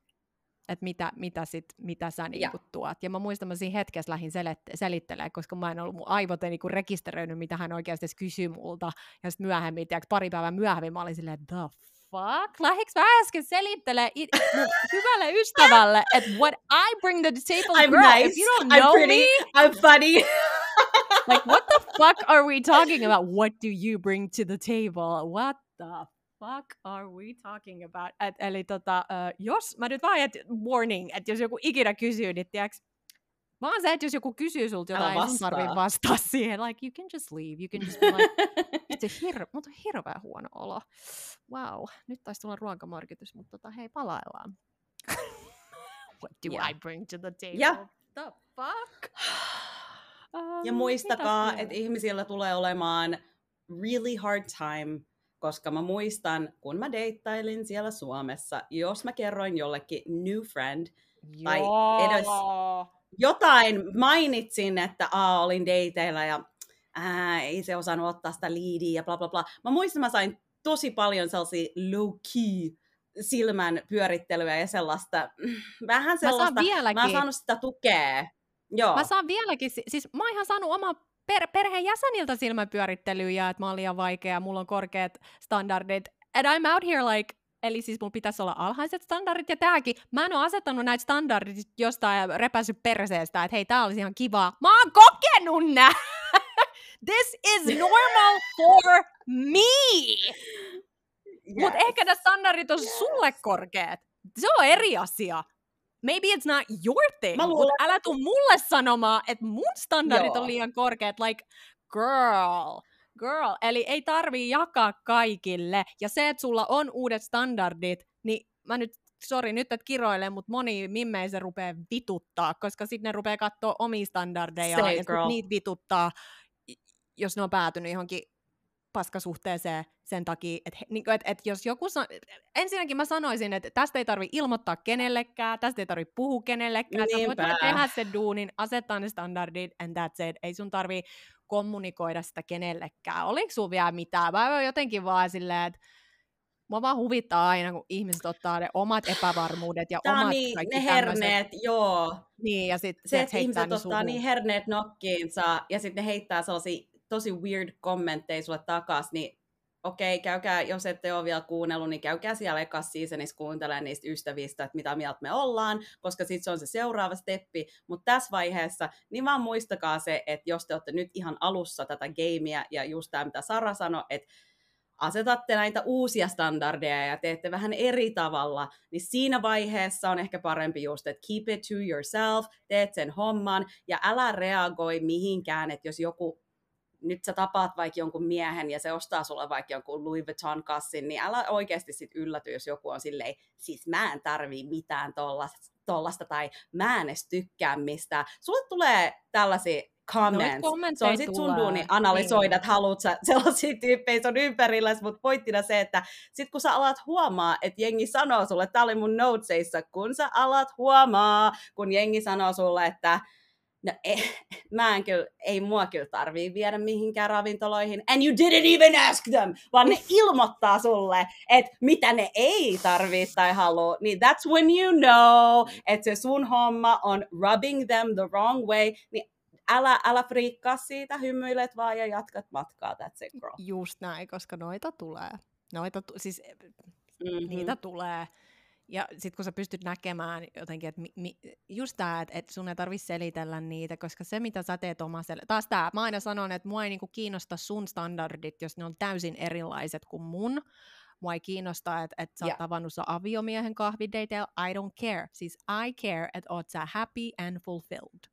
että mitä, mitä, sit, mitä sä niinku tuot. Ja mä muistan, mä siinä hetkessä lähdin selittelemään, koska mä en ollut, mun aivot ei niinku rekisteröinyt, mitä hän oikeasti kysyi multa. Ja sitten myöhemmin, tiiäks, pari päivää myöhemmin, mä olin silleen, the fuck? Lähdikö mä äsken selittelee it, hyvälle ystävälle, että what I bring to the table, I'm girl, nice, if you don't I'm know pretty, me, I'm funny. like what the fuck are we talking about? What do you bring to the table? What the fuck are we talking about? Et, eli tota, uh, jos, mä nyt vaan, et, warning, että jos joku ikinä kysyy, niin tiiäks, vaan se, että jos joku kysyy sulta jotain, ei sun tarvii vastaa siihen. Like, you can just leave. You can just be like, se hir- mutta on hirveän huono olo. Wow, nyt taisi tulla ruokamarkitus, mutta tota, hei, palaillaan. What do yeah. I bring to the table? Yeah. The fuck? Um, ja muistakaa, että ihmisillä tulee olemaan really hard time koska mä muistan, kun mä deittailin siellä Suomessa, jos mä kerroin jollekin new friend, Joo. tai edes jotain mainitsin, että Aa, olin dateilla ja ää, ei se osannut ottaa sitä liidiä ja bla bla bla. Mä muistan, mä sain tosi paljon sellaisia low-key silmän pyörittelyä ja sellaista, vähän sellaista, mä, mä oon saanut sitä tukea. Joo. Mä saan vieläkin, siis mä oon ihan saanut oma per, perheen jäseniltä silmäpyörittelyjä, että mä oon liian vaikea, mulla on korkeat standardit, and I'm out here like, eli siis mulla pitäisi olla alhaiset standardit, ja tääkin, mä en ole asettanut näitä standardit jostain repässyt perseestä, että hei, tää olisi ihan kivaa. Mä oon kokenut nää! This is normal for me! Yes. Mutta ehkä ne standardit on sulle korkeat. Se on eri asia maybe it's not your thing, Mä luulen... mutta älä tuu mulle sanomaan, että mun standardit Joo. on liian korkeat, like, girl, girl. Eli ei tarvii jakaa kaikille. Ja se, että sulla on uudet standardit, niin mä nyt sori nyt, että kiroilee, mutta moni mimmei se rupeaa vituttaa, koska sitten ne rupeaa katsoa omia standardeja Say, ja niitä vituttaa, jos ne on päätynyt johonkin paskasuhteeseen sen takia, että niin et, et jos joku... Sa- ensinnäkin mä sanoisin, että tästä ei tarvi ilmoittaa kenellekään, tästä ei tarvi puhua kenellekään, Niinpä. sä voit tehdä sen duunin, asettaa ne standardit, and that's it. Ei sun tarvi kommunikoida sitä kenellekään. Oliko sun vielä mitään? Mä oon jotenkin vaan silleen, että Mua vaan huvittaa aina, kun ihmiset ottaa ne omat epävarmuudet ja Tää omat niin, kaikki ne herneet, tämmöset. joo. Niin, ja sit, se, että ihmiset ottaa niin herneet nokkiinsa ja sitten ne heittää sellaisia weird kommentteja sulle takas, niin okei, okay, käykää, jos ette ole vielä kuunnellut, niin käykää siellä ekas seasonissa kuuntelemaan niistä ystävistä, että mitä mieltä me ollaan, koska sitten se on se seuraava steppi. Mutta tässä vaiheessa, niin vaan muistakaa se, että jos te olette nyt ihan alussa tätä gameia, ja just tämä, mitä Sara sanoi, että asetatte näitä uusia standardeja ja teette vähän eri tavalla, niin siinä vaiheessa on ehkä parempi just, että keep it to yourself, teet sen homman ja älä reagoi mihinkään, että jos joku nyt sä tapaat vaikka jonkun miehen ja se ostaa sulle vaikka jonkun Louis Vuitton kassin, niin älä oikeasti sit ylläty, jos joku on silleen, siis mä en tarvii mitään tollasta, tollasta tai mä en edes tykkää mistään. Sulle tulee tällaisia comments. Se on sitten sun duuni analysoida, niin. että haluat sä sellaisia tyyppejä sun ympärillä, mutta pointtina se, että sit kun sä alat huomaa, että jengi sanoo sulle, tää oli mun notesissa, kun sä alat huomaa, kun jengi sanoo sulle, että No eh, mä en kyllä, ei mua kyllä tarvii viedä mihinkään ravintoloihin. And you didn't even ask them, vaan ne ilmoittaa sulle, että mitä ne ei tarvii tai halua. Niin that's when you know, että se sun homma on rubbing them the wrong way. Niin älä, älä friikkaa siitä, hymyilet vaan ja jatkat matkaa, that's it girl. Just näin, koska noita tulee. Noita, tu- siis mm-hmm. niitä tulee. Ja sitten kun sä pystyt näkemään jotenkin, että mi, mi, just tämä, että et sun ei tarvitse selitellä niitä, koska se mitä sä teet omaselle, taas tämä, mä aina sanon, että mua ei niinku kiinnosta sun standardit, jos ne on täysin erilaiset kuin mun, mua ei kiinnosta, että, että sä oot yeah. tavannut sun aviomiehen kahvideiteillä, I don't care. Siis I care, että oot sä happy and fulfilled.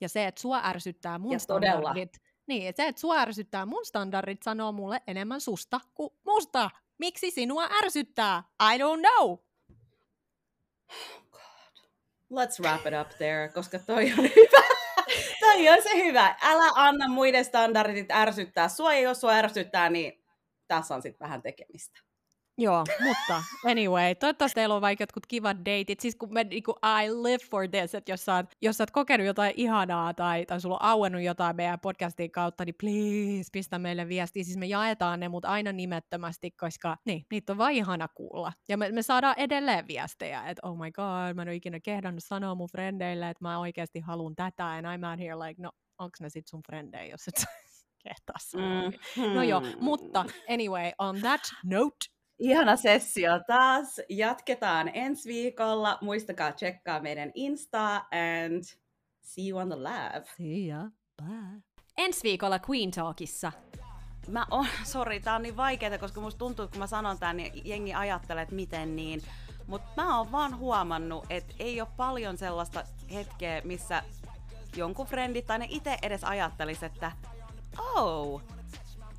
Ja se, että sua ärsyttää mun ja standardit, todella. niin, että se, että sua ärsyttää mun standardit, sanoo mulle enemmän susta kuin musta. Miksi sinua ärsyttää? I don't know. God. Let's wrap it up there, koska toi on hyvä. toi on se hyvä. Älä anna muiden standardit ärsyttää. Sua jos sua ärsyttää, niin tässä on sitten vähän tekemistä. Joo, mutta anyway, toivottavasti teillä on vaikka jotkut kivat deitit. Siis kun me, niinku, I live for this, että jos sä, oot, jos sä oot kokenut jotain ihanaa tai, tai sulla on auennut jotain meidän podcastin kautta, niin please pistä meille viestiä. Siis me jaetaan ne, mutta aina nimettömästi, koska niin, niitä on vaan ihana kuulla. Ja me, me saadaan edelleen viestejä, että oh my god, mä en ole ikinä kehdannut sanoa mun frendeille, että mä oikeasti haluan tätä, and I'm out here like, no, onks ne sit sun frendejä, jos et kehtaa sanoa. Mm-hmm. No joo, mutta anyway, on that note, Ihana sessio taas. Jatketaan ensi viikolla. Muistakaa tsekkaa meidän Insta and see you on the lab. See ya. Bye. Ensi viikolla Queen Talkissa. Mä on, sori, tää on niin vaikeaa, koska musta tuntuu, että kun mä sanon tän, niin jengi ajattelee, että miten niin. Mutta mä oon vaan huomannut, että ei ole paljon sellaista hetkeä, missä jonkun frendit tai ne itse edes ajattelis, että oh,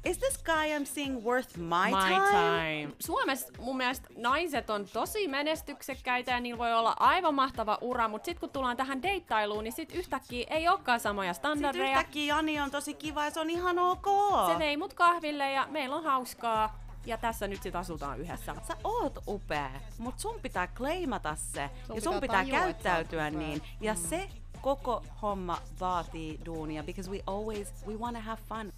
Is this guy I'm seeing worth my, my time? time? Suomessa mun mielestä naiset on tosi menestyksekkäitä ja niillä voi olla aivan mahtava ura, mutta sitten kun tullaan tähän deittailuun, niin sit yhtäkkiä ei olekaan samoja standardeja. Sitten yhtäkkiä Jani on tosi kiva ja se on ihan ok. Se vei mut kahville ja meillä on hauskaa. Ja tässä nyt sit asutaan yhdessä. Sä oot upea, mut sun pitää claimata se. Sun ja sun pitää, pitää käyttäytyä niin. Ja mm. se koko homma vaatii duunia, because we always, we wanna have fun.